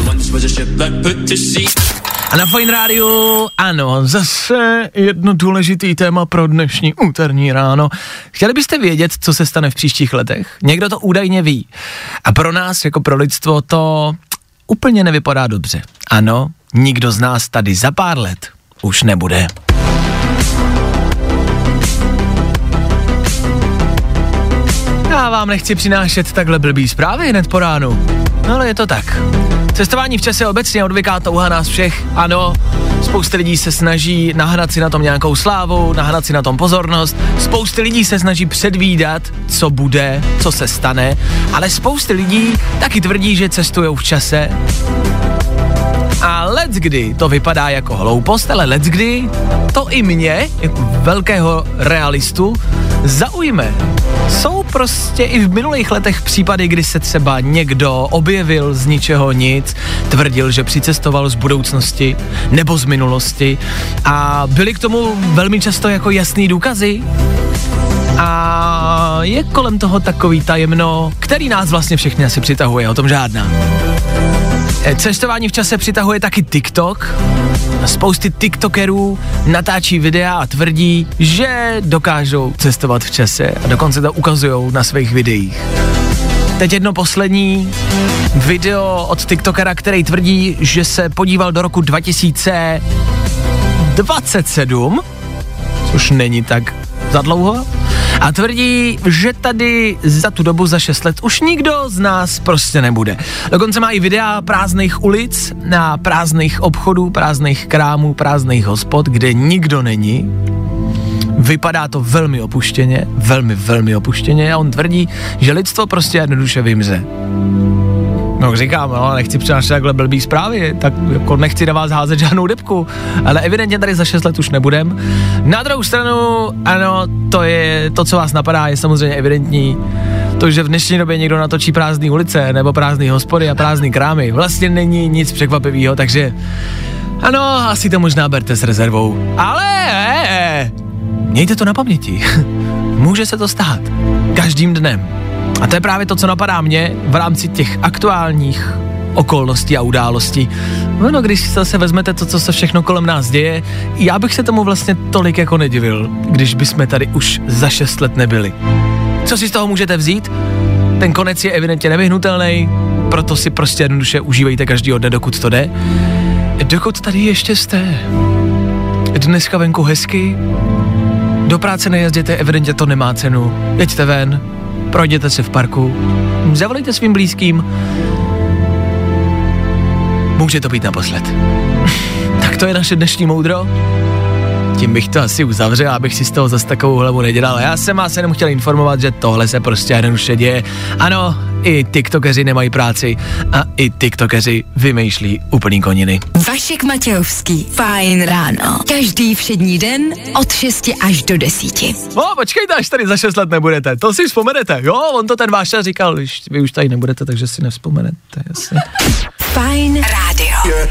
A na Fine Rádiu, ano, zase jedno důležitý téma pro dnešní úterní ráno. Chtěli byste vědět, co se stane v příštích letech? Někdo to údajně ví. A pro nás, jako pro lidstvo, to úplně nevypadá dobře. Ano, nikdo z nás tady za pár let už nebude. Já vám nechci přinášet takhle blbý zprávy hned po ránu. No ale je to tak. Cestování v čase obecně odvyká touha nás všech. Ano, spousty lidí se snaží nahnat si na tom nějakou slávu, nahnat si na tom pozornost. Spousty lidí se snaží předvídat, co bude, co se stane. Ale spousty lidí taky tvrdí, že cestují v čase. A let's kdy to vypadá jako hloupost, ale let's kdy to i mě, jako velkého realistu, zaujme. Jsou prostě i v minulých letech případy, kdy se třeba někdo objevil z ničeho nic, tvrdil, že přicestoval z budoucnosti nebo z minulosti a byly k tomu velmi často jako jasný důkazy, a je kolem toho takový tajemno, který nás vlastně všechny asi přitahuje, o tom žádná. Eh, Cestování v čase přitahuje taky TikTok. Spousty TikTokerů natáčí videa a tvrdí, že dokážou cestovat v čase a dokonce to ukazují na svých videích. Teď jedno poslední video od TikTokera, který tvrdí, že se podíval do roku 2027, což není tak za dlouho, a tvrdí, že tady za tu dobu, za 6 let, už nikdo z nás prostě nebude. Dokonce má i videa prázdných ulic, na prázdných obchodů, prázdných krámů, prázdných hospod, kde nikdo není. Vypadá to velmi opuštěně, velmi, velmi opuštěně a on tvrdí, že lidstvo prostě jednoduše vymře. No říkám, no, nechci přinášet takhle blbý zprávy, tak jako nechci na vás házet žádnou depku, ale evidentně tady za 6 let už nebudem. Na druhou stranu, ano, to je, to, co vás napadá, je samozřejmě evidentní. To, že v dnešní době někdo natočí prázdné ulice nebo prázdné hospody a prázdné krámy, vlastně není nic překvapivého, takže ano, asi to možná berte s rezervou. Ale eh, eh, mějte to na paměti. Může se to stát. Každým dnem. A to je právě to, co napadá mě v rámci těch aktuálních okolností a událostí. No, když zase vezmete to, co se všechno kolem nás děje, já bych se tomu vlastně tolik jako nedivil, když bychom tady už za 6 let nebyli. Co si z toho můžete vzít? Ten konec je evidentně nevyhnutelný, proto si prostě jednoduše užívejte každý dne, dokud to jde. Dokud tady ještě jste. Dneska venku hezky, do práce nejezděte, evidentně to nemá cenu. Jeďte ven, projděte se v parku, zavolejte svým blízkým. Může to být naposled. tak to je naše dnešní moudro. Tím bych to asi uzavřel, abych si z toho zase takovou hlavu nedělal. Já jsem vás jenom chtěl informovat, že tohle se prostě jednoduše děje. Ano, i tiktokeři nemají práci a i tiktokeři vymýšlí úplný koniny. Vašek Matějovský. Fajn ráno. Každý všední den od 6 až do 10. O, počkejte, až tady za 6 let nebudete, to si vzpomenete. Jo, on to ten váš říkal, když vy už tady nebudete, takže si nevzpomenete, jasně. Fajn rádio.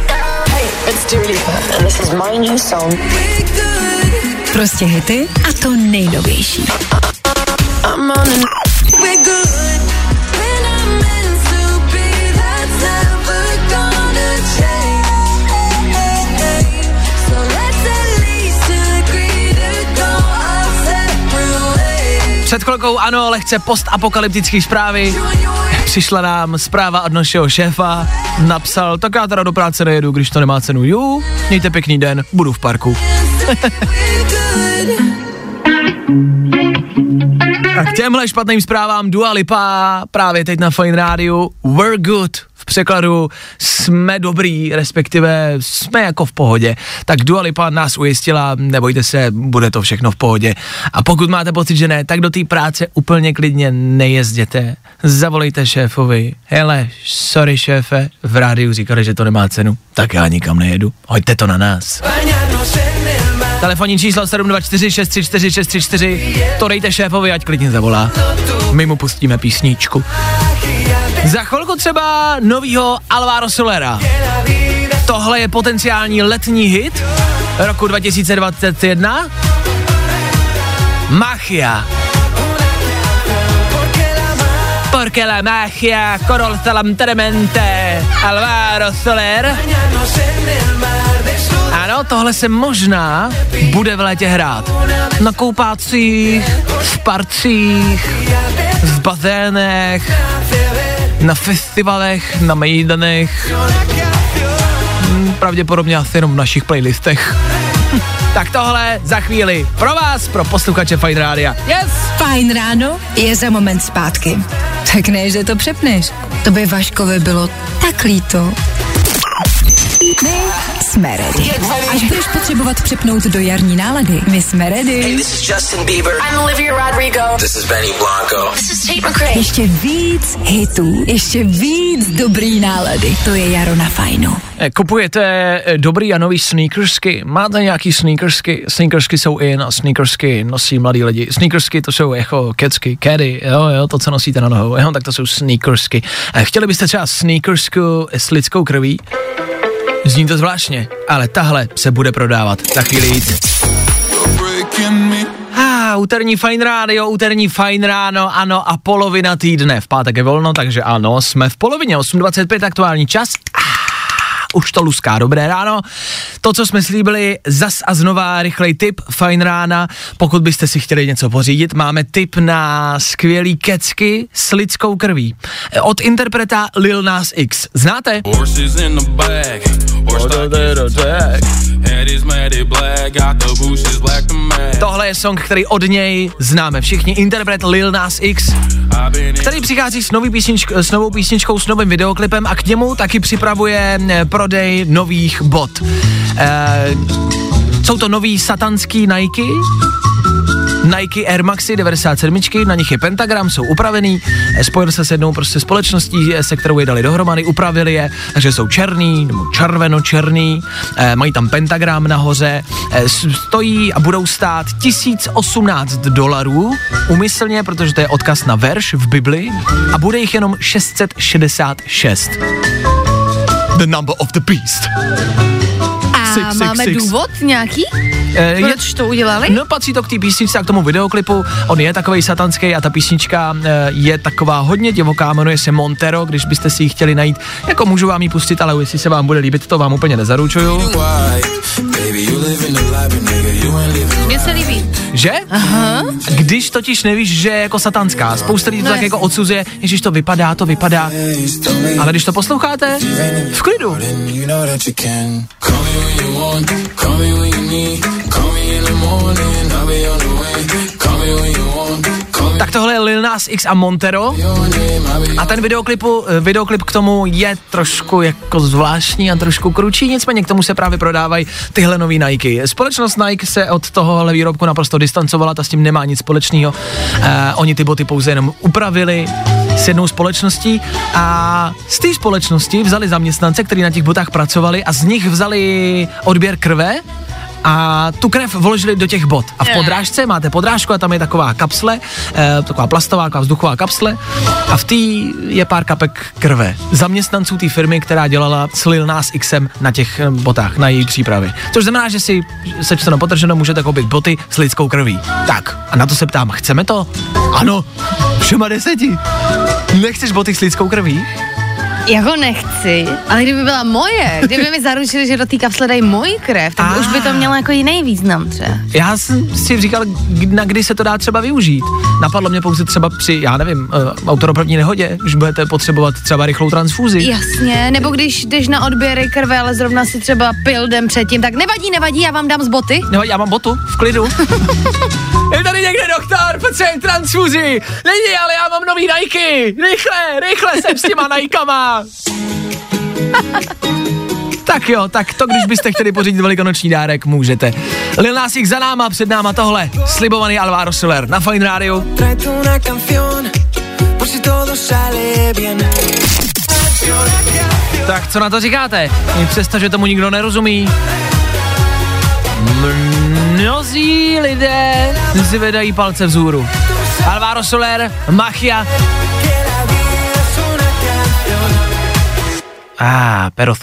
Prostě hity a to nejnovější. Před chvilkou ano, lehce postapokalyptické zprávy. Přišla nám zpráva od našeho šéfa, napsal, tak já teda do práce nejedu, když to nemá cenu. Jú, mějte pěkný den, budu v parku. A k těmhle špatným zprávám Dua Lipa právě teď na Fine Rádiu We're good v překladu jsme dobrý, respektive jsme jako v pohodě. Tak Dua Lipa nás ujistila, nebojte se, bude to všechno v pohodě. A pokud máte pocit, že ne, tak do té práce úplně klidně nejezděte. Zavolejte šéfovi. Hele, sorry šéfe, v rádiu říkali, že to nemá cenu, tak já nikam nejedu. Hoďte to na nás. Telefonní číslo 724 634 634. To dejte šéfovi, ať klidně zavolá. My mu pustíme písničku. Za chvilku třeba novýho Alvaro Solera. Tohle je potenciální letní hit roku 2021. Machia. Porque la magia corolta lampemente Alvaro Soler ano, tohle se možná bude v létě hrát. Na koupácích, v parcích, v bazénech, na festivalech, na mejdanech. Hmm, Pravděpodobně asi jenom v našich playlistech. tak tohle za chvíli pro vás, pro posluchače Fine Rádia. Yes! Fajn ráno je za moment zpátky. Tak ne, že to přepneš. To by Vaškovi bylo tak líto. Jsme ready. Až budeš potřebovat přepnout do jarní nálady, my jsme ready. This is Justin Bieber. I'm Olivia Rodrigo. This is Benny Blanco. This is Tate McRae. Ještě víc hitů, ještě víc dobrý nálady. To je Jaro na fajnu. Eh, Kupujete eh, dobrý a nový sneakersky? Máte nějaký sneakersky? Sneakersky jsou in a sneakersky nosí mladí lidi. Sneakersky to jsou jako kecky, kedy, jo, jo, to, co nosíte na nohou, jo, tak to jsou sneakersky. Eh, Chtěli byste třeba sneakersku s lidskou krví? Zní to zvláštně, ale tahle se bude prodávat. Za chvíli víc. Ah, úterní fajn rádio, úterní fajn ráno, ano a polovina týdne. V pátek je volno, takže ano, jsme v polovině, 8.25 aktuální čas. Už to luská, dobré ráno. To, co jsme slíbili, zas a znova rychlej tip, fajn rána. Pokud byste si chtěli něco pořídit, máme tip na skvělý kecky s lidskou krví. Od interpreta Lil Nas X. Znáte? Tohle je song, který od něj známe všichni. Interpret Lil Nas X, který přichází s, nový písničk, s novou písničkou, s novým videoklipem a k němu taky připravuje eh, prodej nových bot. Eh, jsou to nový satanský Nike, Nike Air Maxi 97, na nich je pentagram, jsou upravený, eh, spojil se s jednou prostě společností, eh, se kterou je dali dohromady, upravili je, takže jsou černý, nebo červeno-černý, mají tam pentagram nahoře, eh, stojí a budou stát 1018 dolarů, umyslně, protože to je odkaz na verš v Bibli, a bude jich jenom 666. The number of the beast. A Six, six, máme six. důvod nějaký? Eh, Proč to udělali? No patří to k té písničce a k tomu videoklipu. On je takový satanský a ta písnička eh, je taková hodně divoká, jmenuje se Montero, když byste si ji chtěli najít. Jako můžu vám ji pustit, ale jestli se vám bude líbit, to vám úplně nezaručuju. White. Baby, you live in the life, nigga, you ain't living Mně se líbí. Že? Aha. Když totiž nevíš, že je jako satanská. Spousta lidí to No tak jako odsuzuje, ježiš to vypadá, to vypadá. Ale když to posloucháte, v klidu. Call me when you want, Tak tohle je Lil Nas X a Montero. A ten videoklipu, eh, videoklip k tomu je trošku jako zvláštní a trošku kručí, nicméně k tomu se právě prodávají tyhle nový Nike. Společnost Nike se od tohohle výrobku naprosto distancovala, ta s tím nemá nic společného. Eh, oni ty boty pouze jenom upravili s jednou společností a z té společnosti vzali zaměstnance, kteří na těch botách pracovali a z nich vzali odběr krve a tu krev vložili do těch bot. A v podrážce máte podrážku a tam je taková kapsle, eh, taková plastová, taková vzduchová kapsle a v té je pár kapek krve. Zaměstnanců té firmy, která dělala s Lil Nas Xem na těch eh, botách, na její přípravě. Což znamená, že si sečteno potrženo můžete koupit boty s lidskou krví. Tak, a na to se ptám, chceme to? Ano, všema deseti. Nechceš boty s lidskou krví? Jako nechci, ale kdyby byla moje, kdyby mi zaručili, že do té kapsle dají moji krev, tak Ah. už by to mělo jako jiný význam třeba. Já jsem si říkal, na kdy se to dá třeba využít. Napadlo mě pouze třeba při, já nevím, uh, autoropravní nehodě, když budete potřebovat třeba rychlou transfuzi. Jasně, nebo když jdeš na odběry krve, ale zrovna si třeba pil den předtím, tak nevadí, nevadí, já vám dám z boty. No, já mám botu, v klidu. je tady někde doktor, potřebuji transfuzi. Není, ale já mám nový Nike. Rychle, rychle jsem s těma Nikama. tak jo, tak to, když byste chtěli pořídit velikonoční dárek, můžete. Lil Nas X za náma, před náma tohle. Slibovaný Alvaro Soler na Fine Radio. Tak co na to říkáte? I přesto, že tomu nikdo nerozumí. Mnozí lidé si vedají palce vzhůru. Alvaro Soler, Machia. Ah, pero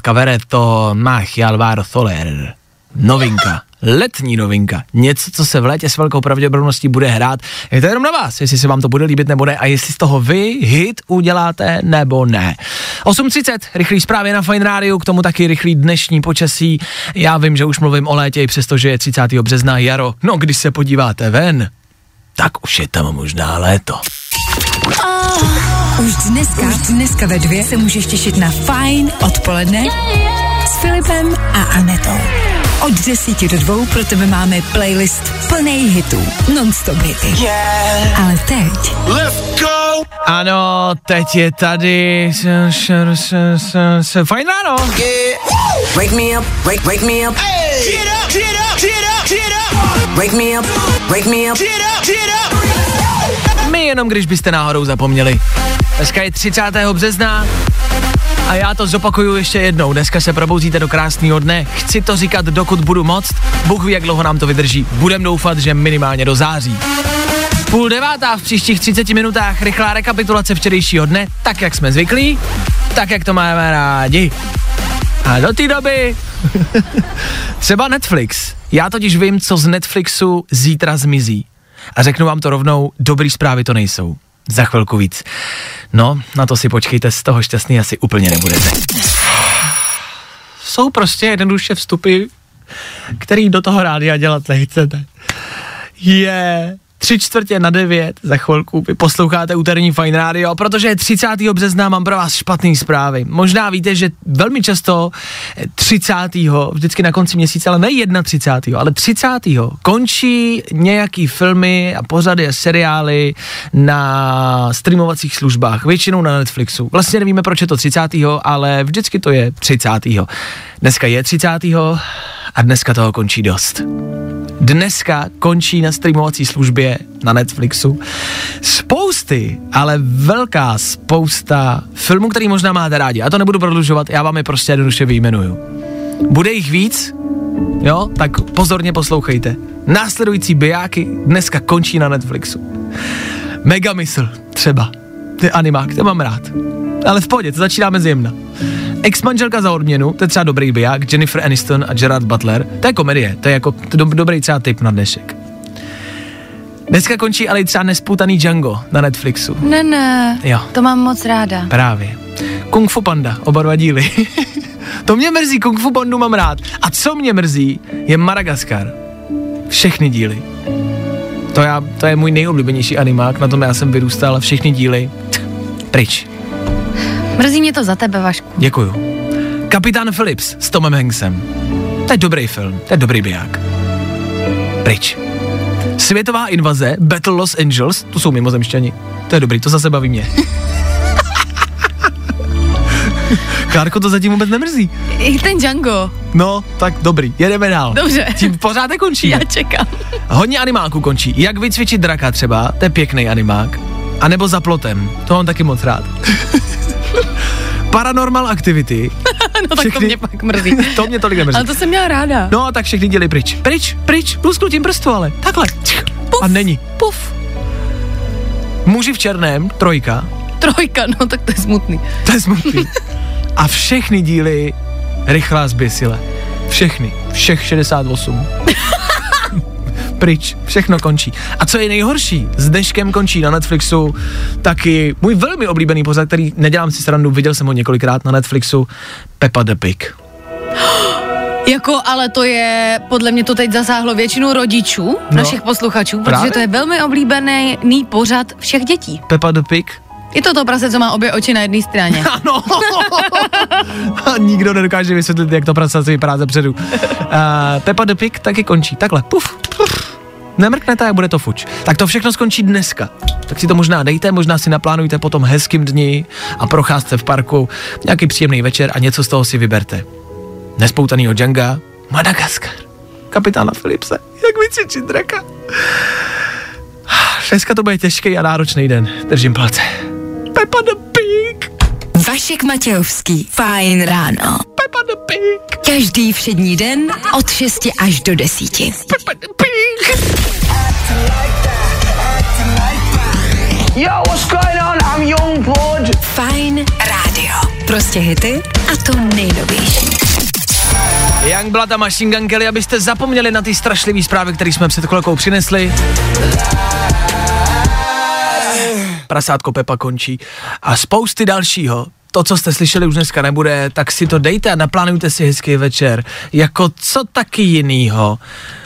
to Machia Alvaro Soler. Novinka. Letní novinka. Něco, co se v létě s velkou pravděpodobností bude hrát. Je to jenom na vás, jestli se vám to bude líbit nebo ne a jestli z toho vy hit uděláte nebo ne. 8.30, rychlý zprávy na Fine Radio, k tomu taky rychlý dnešní počasí. Já vím, že už mluvím o létě, i přestože je 30. března jaro. No, když se podíváte ven, tak už je tam možná léto. Už dneska, už dneska ve dvě se můžeš těšit na Fine odpoledne s Filipem a Anetou. Od desíti do dvou pro tebe máme playlist plný hitů, non-stop hity. Yeah. Ale teď Ano, teď je tady... Fajn ráno. Wake me up, wake, wake me up. Get up, get up, get up, get up. Wake me up, wake me up. Get up, get up. My jenom když byste náhodou zapomněli. Dneska je 30. března a já to zopakuju ještě jednou. Dneska se probouzíte do krásného dne. Chci to říkat, dokud budu moct. Bůh ví, jak dlouho nám to vydrží. Budem doufat, že minimálně do září. Půl devátá v příštích 30 minutách rychlá rekapitulace včerejšího dne, tak jak jsme zvyklí, tak jak to máme rádi. A do té doby třeba Netflix. Já totiž vím, co z Netflixu zítra zmizí. A řeknu vám to rovnou, dobrý zprávy to nejsou. Za chvilku víc. No, na to si počkejte, z toho šťastný asi úplně nebudete. jsou prostě jednoduše vstupy, který do toho rádia dělat nechcete. Je tři čtvrtě na devět, za chvilku vy posloucháte úterní Fine Radio, protože je 30. března mám pro vás špatné zprávy. Možná víte, že velmi často 30. vždycky na konci měsíce, ale ne 31. ale 30. končí nějaký filmy a pořady a seriály na streamovacích službách, většinou na Netflixu. Vlastně nevíme, proč je to 30. ale vždycky to je 30. Dneska je 30. a dneska toho končí dost dneska končí na streamovací službě na Netflixu. Spousty, ale velká spousta filmů, který možná máte rádi. Já to nebudu prodlužovat, já vám je prostě jednoduše vyjmenuju. Bude jich víc? Jo, tak pozorně poslouchejte. Následující bijáky dneska končí na Netflixu. Megamysl, třeba. Ty animák, to mám rád. Ale v pohodě, to začínáme zjemna. Ex-manželka za odměnu, to je třeba dobrý biják, Jennifer Aniston a Gerard Butler, to je komedie, to je jako to do, dobrý třeba tip na dnešek. Dneska končí ale i třeba nesputaný Django na Netflixu. Ne, ne, Jo. to mám moc ráda. Právě. Kung Fu Panda, oba dva díly. to mě mrzí, Kung Fu Pandu mám rád. A co mě mrzí, je Madagaskar. Všechny díly. To, já, to je můj nejoblíbenější animák, na tom já jsem vyrůstal všechny díly. Pryč. Mrzí mě to za tebe, Vašku. Děkuju. Kapitán Phillips s Tomem Hanksem. To je dobrý film, to je dobrý biják. Pryč. Světová invaze, Battle Los Angeles, to jsou mimozemšťani. To je dobrý, to zase baví mě. Klárko, to zatím vůbec nemrzí. I ten Django. No, tak dobrý, jedeme dál. Dobře. Tím pořád nekončí. Já čekám. Hodně animáků končí. Jak vycvičit draka třeba, to je pěkný animák. A nebo za plotem, to mám taky moc rád. Paranormal Activity. no tak to Všechny- mě pak mrzí. to mě tolik nemrzí. Ale to jsem měla ráda. No a tak všechny děli pryč. Pryč, pryč, lusknutím prstu ale. Takhle. Puf, a není. Puf. Muži v černém, trojka. Trojka, no tak to je smutný. To je smutný. a všechny díly rychlá zběsile. Všechny. Všech 68. Pryč, všechno končí. A co je nejhorší, s dneškem končí na Netflixu taky můj velmi oblíbený pořad, který nedělám si srandu, viděl jsem ho několikrát na Netflixu, Peppa the Pig. Jako, ale to je, podle mě to teď zasáhlo většinu rodičů, No. našich posluchačů, protože Právě. to je velmi oblíbený ný pořad všech dětí. Peppa the Pig? Je to to prase, co má obě oči na jedné straně. Ano. A nikdo nedokáže vysvětlit, jak to prasat vypadá zepředu. Uh, Peppa the Pig taky končí. Takhle. Puf, puf. Nemrknete a bude to fuč. Tak to všechno skončí dneska. Tak si to možná dejte, možná si naplánujte potom hezkým dni a procházte v parku nějaký příjemný večer a něco z toho si vyberte. Nespoutanýho Djanga, Madagaskar, kapitána Philipse, jak vycvičit draka. Dneska to bude těžký a náročný den. Držím palce. Peppa the Pig. Vašek Matějovský. Fajn ráno. Peppa the Pig. Každý všední den od 6 až do 10. Peppa the Pig. Yo, what's going on? I'm Young Blood. Fajn rádio. Prostě hity a to nejnovější. Youngblood a Machine Gun Kelly, abyste zapomněli na ty strašlivé zprávy, které jsme před chvilkou přinesli. Prasátko Pepa končí. A spousty dalšího. To, co jste slyšeli, už dneska nebude, tak si to dejte a naplánujte si hezký večer. Jako co taky jinýho?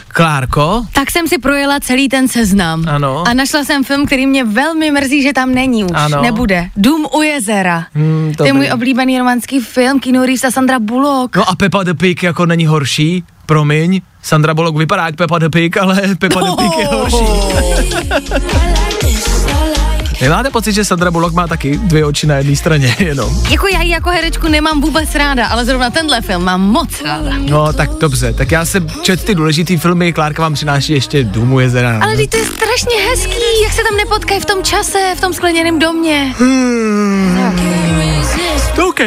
Klárko? Tak jsem si projela celý ten seznam. Ano. A našla jsem film, který mě velmi mrzí, že tam není už. Ano. Nebude. Dům u jezera. Hmm, to je můj oblíbený romanský film, Keanu Reeves a Sandra Bullock. No a Peppa the Pig jako není horší, promiň. Sandra Bullock vypadá jak Peppa the Pig, ale Peppa the Pig je horší. Nemáte pocit, že Sandra Bullock má taky dvě oči na jedné straně jenom? Jako já ji jako herečku nemám vůbec ráda, ale zrovna tenhle film mám moc ráda. No, tak dobře, tak já jsem čet ty důležitý filmy, Klárka vám přináší ještě Důmu jezera. Ale teď to je strašně hezký, jak se tam nepotkají v tom čase, v tom skleněném domě. OK.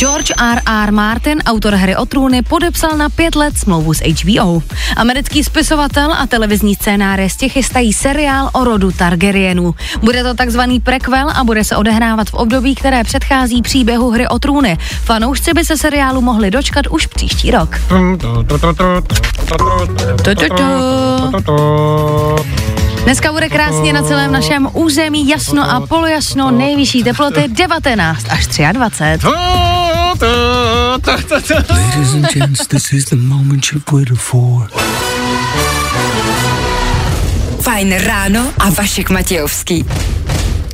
George R. R. Martin, autor hry o trůny, podepsal na pět let smlouvu s HBO. Americký spisovatel a televizní scénáristi chystají seriál o rodu Targaryenů. Bude to takzvaný prequel a bude se odehrávat v období, které předchází příběhu hry o trůny. Fanoušci by se seriálu mohli dočkat už příští rok. Dneska bude krásně na celém našem území jasno a polojasno, nejvyšší teploty 19 až 23. Ladies and gents, this is the moment you've waited for. Fajn ráno a Vašek Matějovský.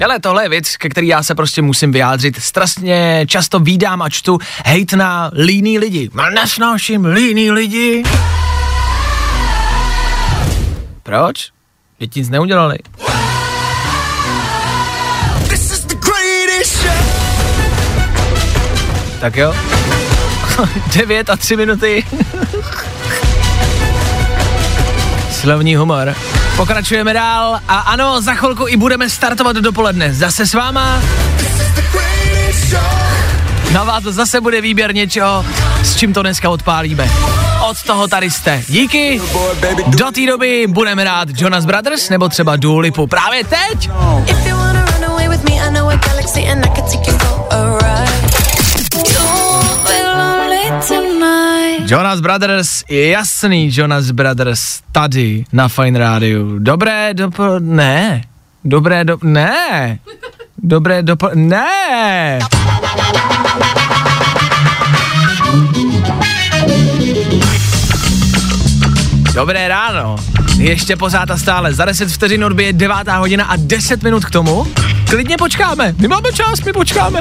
Ale tohle je věc, ke který já se prostě musím vyjádřit. Strašně často vídám a čtu hejt na líný lidi. Nesnáším líný lidi. Proč? Děti nic neudělali. Tak jo. 9 a 3 minuty. Slavní humor. Pokračujeme dál a ano, za chvilku i budeme startovat dopoledne. Zase s váma. Na vás zase bude výběr něčeho, s čím to dneska odpálíme. Od toho tady jste. Díky. Do té doby budeme rád Jonas Brothers nebo třeba Dua Lipu. Právě teď. Jonas Brothers, je jasný Jonas Brothers tady na Fine Radio. Dobré dopo... Ne. Dobré do... Ne. Dobré dopo... Ne. Dobré ráno. Ještě pořád a stále. Za 10 vteřin odbije 9. hodina a 10 minut k tomu. Klidně počkáme. My máme čas, my počkáme.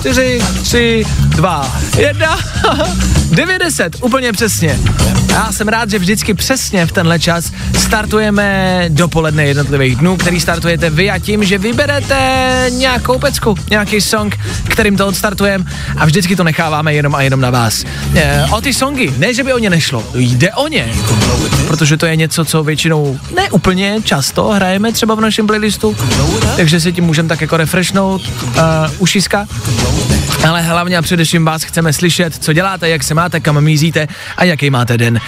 4, 3, 2, 1. 90, úplně přesně. Já jsem rád, že vždycky přesně v tenhle čas startujeme dopoledne jednotlivých dnů, který startujete vy a tím, že vyberete nějakou pecku, nějaký song, kterým to odstartujeme a vždycky to necháváme jenom a jenom na vás. E, o ty songy, ne, že by o ně nešlo, jde o ně, protože to je něco, co většinou ne úplně často hrajeme třeba v našem playlistu, takže si tím můžeme tak jako refreshnout uh, ušiska. Ale hlavně a především vás chceme slyšet, co děláte, jak se máte, kam mízíte a jaký máte den.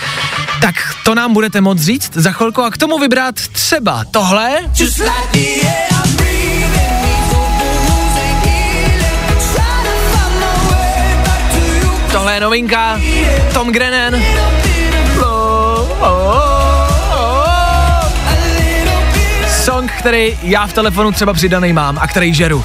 Tak to nám budete moct říct za chvilku a k tomu vybrat třeba tohle. Tohle je novinka. Tom Grennan. Oh, oh, oh. Song, který já v telefonu třeba přidaný mám a který žeru.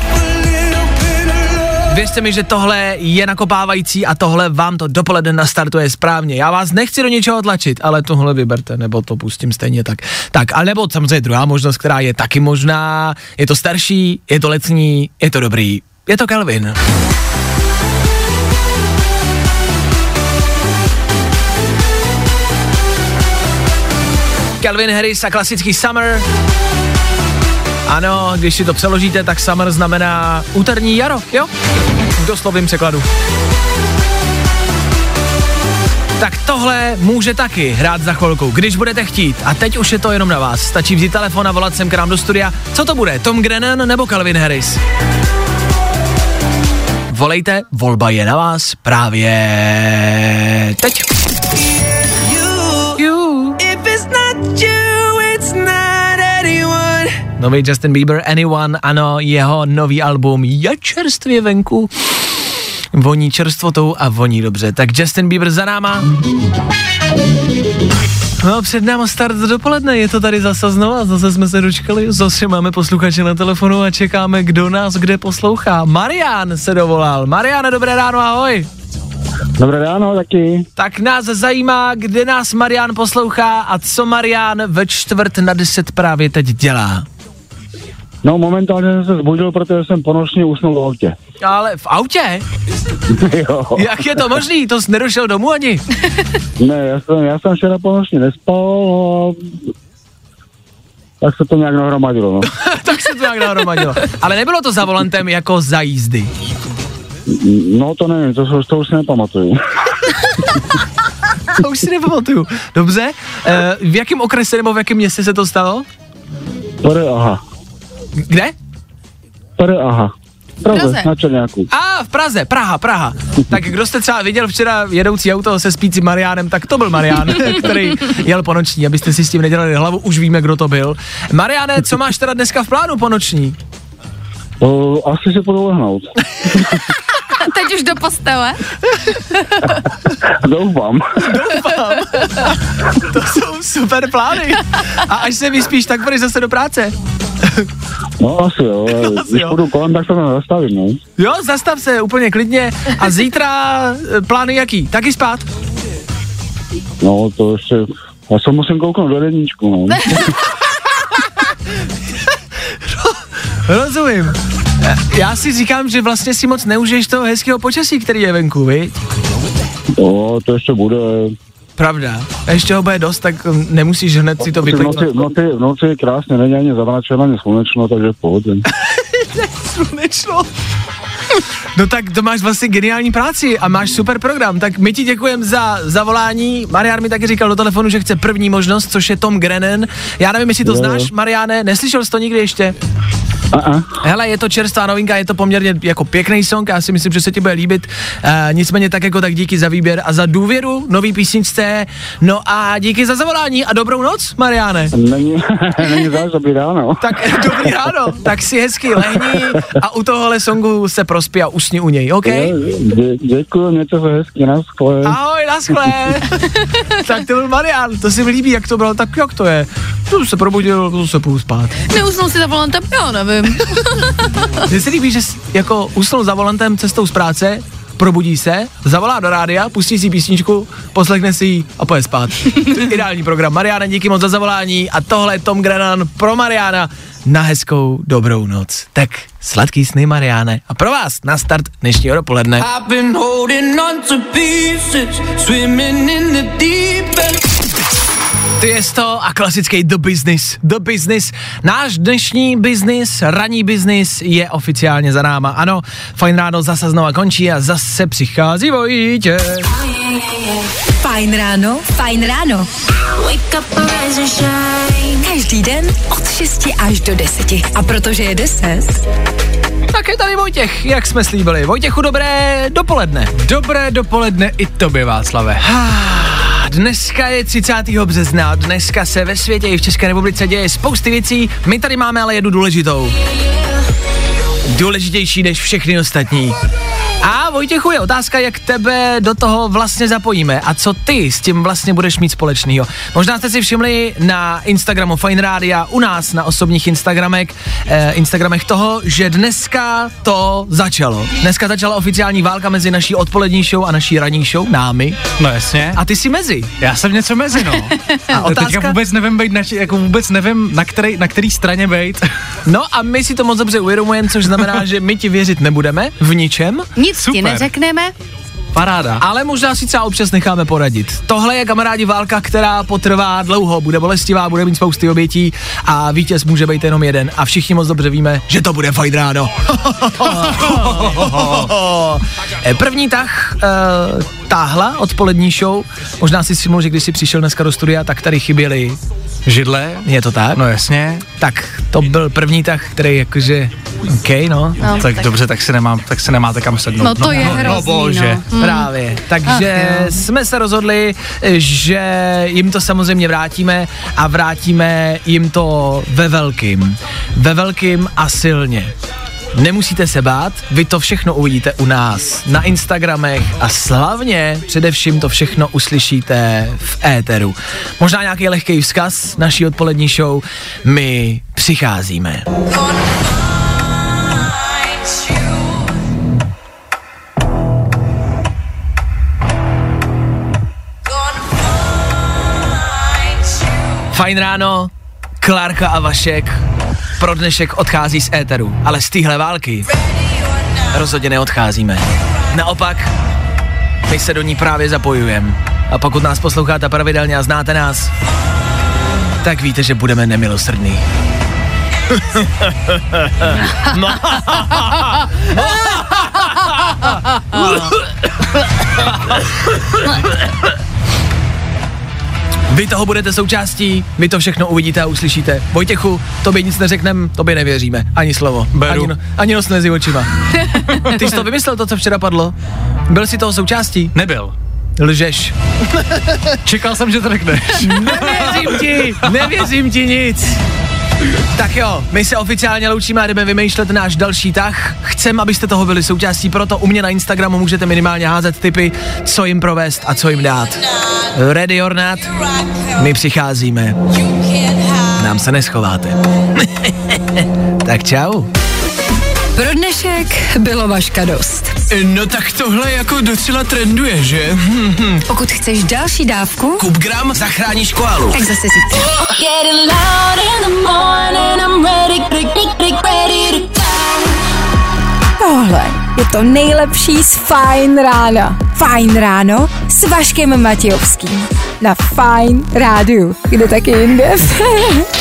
Věřte mi, že tohle je nakopávající a tohle vám to dopoledne nastartuje správně. Já vás nechci do něčeho tlačit, ale tohle vyberte, nebo to pustím stejně tak. Tak, a nebo samozřejmě druhá možnost, která je taky možná, je to starší, je to letní, je to dobrý. Je to Kelvin. Calvin Harris a klasický Summer. Ano, když si to přeložíte, tak summer znamená úterní jaro, jo? V doslovném překladu. Tak tohle může taky hrát za chvilku, když budete chtít. A teď už je to jenom na vás. Stačí vzít telefon a volat sem k nám do studia. Co to bude, Tom Grennan nebo Calvin Harris? Volejte, volba je na vás právě teď. Nový Justin Bieber, Anyone, ano, jeho nový album je čerstvě venku. Voní čerstvotou a voní dobře. Tak Justin Bieber za náma. No, před náma start dopoledne, je to tady zase znova, zase jsme se dočkali, zase máme posluchače na telefonu a čekáme, kdo nás kde poslouchá. Marian se dovolal. Mariane, dobré ráno, ahoj. Dobré ráno taky. Tak nás zajímá, kde nás Marian poslouchá a co Marian ve čtvrt na deset právě teď dělá. No momentálně jsem se zbudil, protože jsem ponožně usnul v autě. Ale v autě? jo. Jak je to možný? To jsi nedošel domů ani? Ne, já jsem, já jsem včera ponožně nespal, no, tak se to nějak nahromadilo, no. tak se to nějak nahromadilo. Ale nebylo to za volantem jako za jízdy. No to nevím, to, to už si nepamatuju. to už si nepamatuju. Dobře, e, v jakém okrese nebo v jakém městě se to stalo? Pr, aha. Kde? Pr, aha. Praze, Praze. na Černáku. A v Praze, Praha, Praha. Tak kdo jste třeba viděl včera jedoucí auto se spícím Mariánem, tak to byl Marián, který jel po noční, abyste si s tím nedělali hlavu, už víme, kdo to byl. Mariáne, co máš teda dneska v plánu po noční? O, asi se půjdu lehnout. Teď už do postele. Doufám. Doufám. to jsou super plány. A až se vyspíš, tak půjdeš zase do práce. No asi jo, ale když jo. půjdu kolem, tak se tam zastavím, no. Jo, zastav se úplně klidně. A zítra eh, plány jaký? Taky spát? No, to ještě, já se musím kouknout do jedničku, no. Rozumím. Já si říkám, že vlastně si moc neužiješ toho hezkého počasí, který je venku, viď? No, to ještě bude. Pravda. A ještě ho bude dost, tak hm, nemusíš hned si to v noci, vyklidnout. v, noci, v noci je krásně, není ani zamračeno, ani slunečno, takže v pohodě. Slunečno. No tak to máš vlastně geniální práci a máš super program, tak my ti děkujeme za zavolání. Marian mi taky říkal do telefonu, že chce první možnost, což je Tom Grennan. Já nevím, jestli to jo. znáš, Mariane, neslyšel jsi to nikdy ještě? A-a. Hele, je to čerstvá novinka, je to poměrně jako pěkný song, já si myslím, že se ti bude líbit. Uh, nicméně tak jako tak díky za výběr a za důvěru nový písničce. No a díky za zavolání a dobrou noc, Mariane. Není, není záž, dobrý ráno. Tak dobrý ráno, tak si hezky lehni a u tohohle songu se prospí a usni u něj, OK? Dě, děkuji, mějte se hezky, na skle. Ahoj, naschle. tak to byl Marian, to si mi líbí, jak to bylo, tak jak to je? Tu se probudil, tu se půjdu spát. Neusnul si za volantem? Já nevím. Mně se líbí, že jsi jako usnul za volantem cestou z práce, probudí se, zavolá do rádia, pustí si písničku, poslechne si ji a pojede spát. Ideální program. Mariana, díky moc za zavolání a tohle je Tom Grennan pro Mariana na hezkou dobrou noc. Tak sladký sny, Mariane. A pro vás na start dnešního dopoledne. I've been holding on to pieces, swimming in the deep end. Ty je to a klasický The Business. The Business. Náš dnešní business, ranní business je oficiálně za náma. Ano, fajn ráno zase znova končí a zase přichází Vojtě. Fajn ráno, fajn ráno. Každý den od 6 až do 10. A protože je 10, Tak je tady Vojtěch, jak jsme slíbili. Vojtěchu, dobré dopoledne. Dobré dopoledne i tobě, Václave. Dneska je 30. března, dneska se ve světě i v České republice děje spousty věcí, my tady máme ale jednu důležitou. Důležitější než všechny ostatní. A Vojtěchu je otázka, jak tebe do toho vlastně zapojíme a co ty s tím vlastně budeš mít společného. Možná jste si všimli na Instagramu Fine Rádia, u nás na osobních Instagramech, eh, Instagramech toho, že dneska to začalo. Dneska začala oficiální válka mezi naší odpolední show a naší ranní show, námi. No jasně. A ty jsi mezi. Já jsem něco mezi, no. A otázka- Teďka vůbec nevím, bejt na, jako vůbec nevím, na který, na který straně bejt. No a my si to moc dobře uvědomujeme, což znamená, že my ti věřit nebudeme v ničem. Nic ti Super. neřekneme. Paráda. Ale možná si třeba občas necháme poradit. Tohle je kamarádi válka, která potrvá dlouho, bude bolestivá, bude mít spousty obětí a vítěz může být jenom jeden. A všichni moc dobře víme, že to bude fajn ráno. Eh, První tah uh, táhla odpolední show. Možná si všiml, že když jsi přišel dneska do studia, tak tady chyběly Židle? Je to tak? No jasně. Tak to byl první tah, který jakože, OK, no. No, tak, tak, dobře, tak si, nemám, tak si nemáte kam sednout. No to je no, hrozný, no, bože. no. Mm. Právě. Takže Ach, jsme se rozhodli, že jim to samozřejmě vrátíme a vrátíme jim to ve velkým. Ve velkým a silně. Nemusíte se bát, vy to všechno uvidíte u nás na Instagramech a slavně především to všechno uslyšíte v éteru. Možná nějaký lehký vzkaz naší odpolední show. My přicházíme. Fajn ráno, Klárka a Vašek pro dnešek odchází z éteru, ale z téhle války rozhodně neodcházíme. Naopak, my se do ní právě zapojujeme. A pokud nás posloucháte pravidelně a znáte nás, tak víte, že budeme nemilosrdní. Vy toho budete součástí, vy to všechno uvidíte a uslyšíte. Vojtěchu, tobě nic neřeknem, tobě nevěříme. Ani slovo. Beru. Ani, no, ani nos mezi očima. Ty jsi to vymyslel, to, co včera padlo? Byl jsi toho součástí? Nebyl. Lžeš. Čekal jsem, že to řekneš. Nevěřím ti, nevěřím ti nic. Tak jo, my se oficiálně loučíme a jdeme vymýšlet náš další tah. Chcem, abyste toho byli součástí, proto u mě na Instagramu můžete minimálně házet tipy, co jim provést a co jim dát. Ready or not? My přicházíme. Nám se neschováte. tak čau. Pro dnešek bylo vaška dost. No tak tohle jako docela trenduje, že? Pokud chceš další dávku, Kup gram, zachráníš koalu. tak zase zítra. To Tohle je to nejlepší z Fajn rána. Fajn ráno s Vaškem Matějovským. Na Fajn rádiu. Kde taky jinde?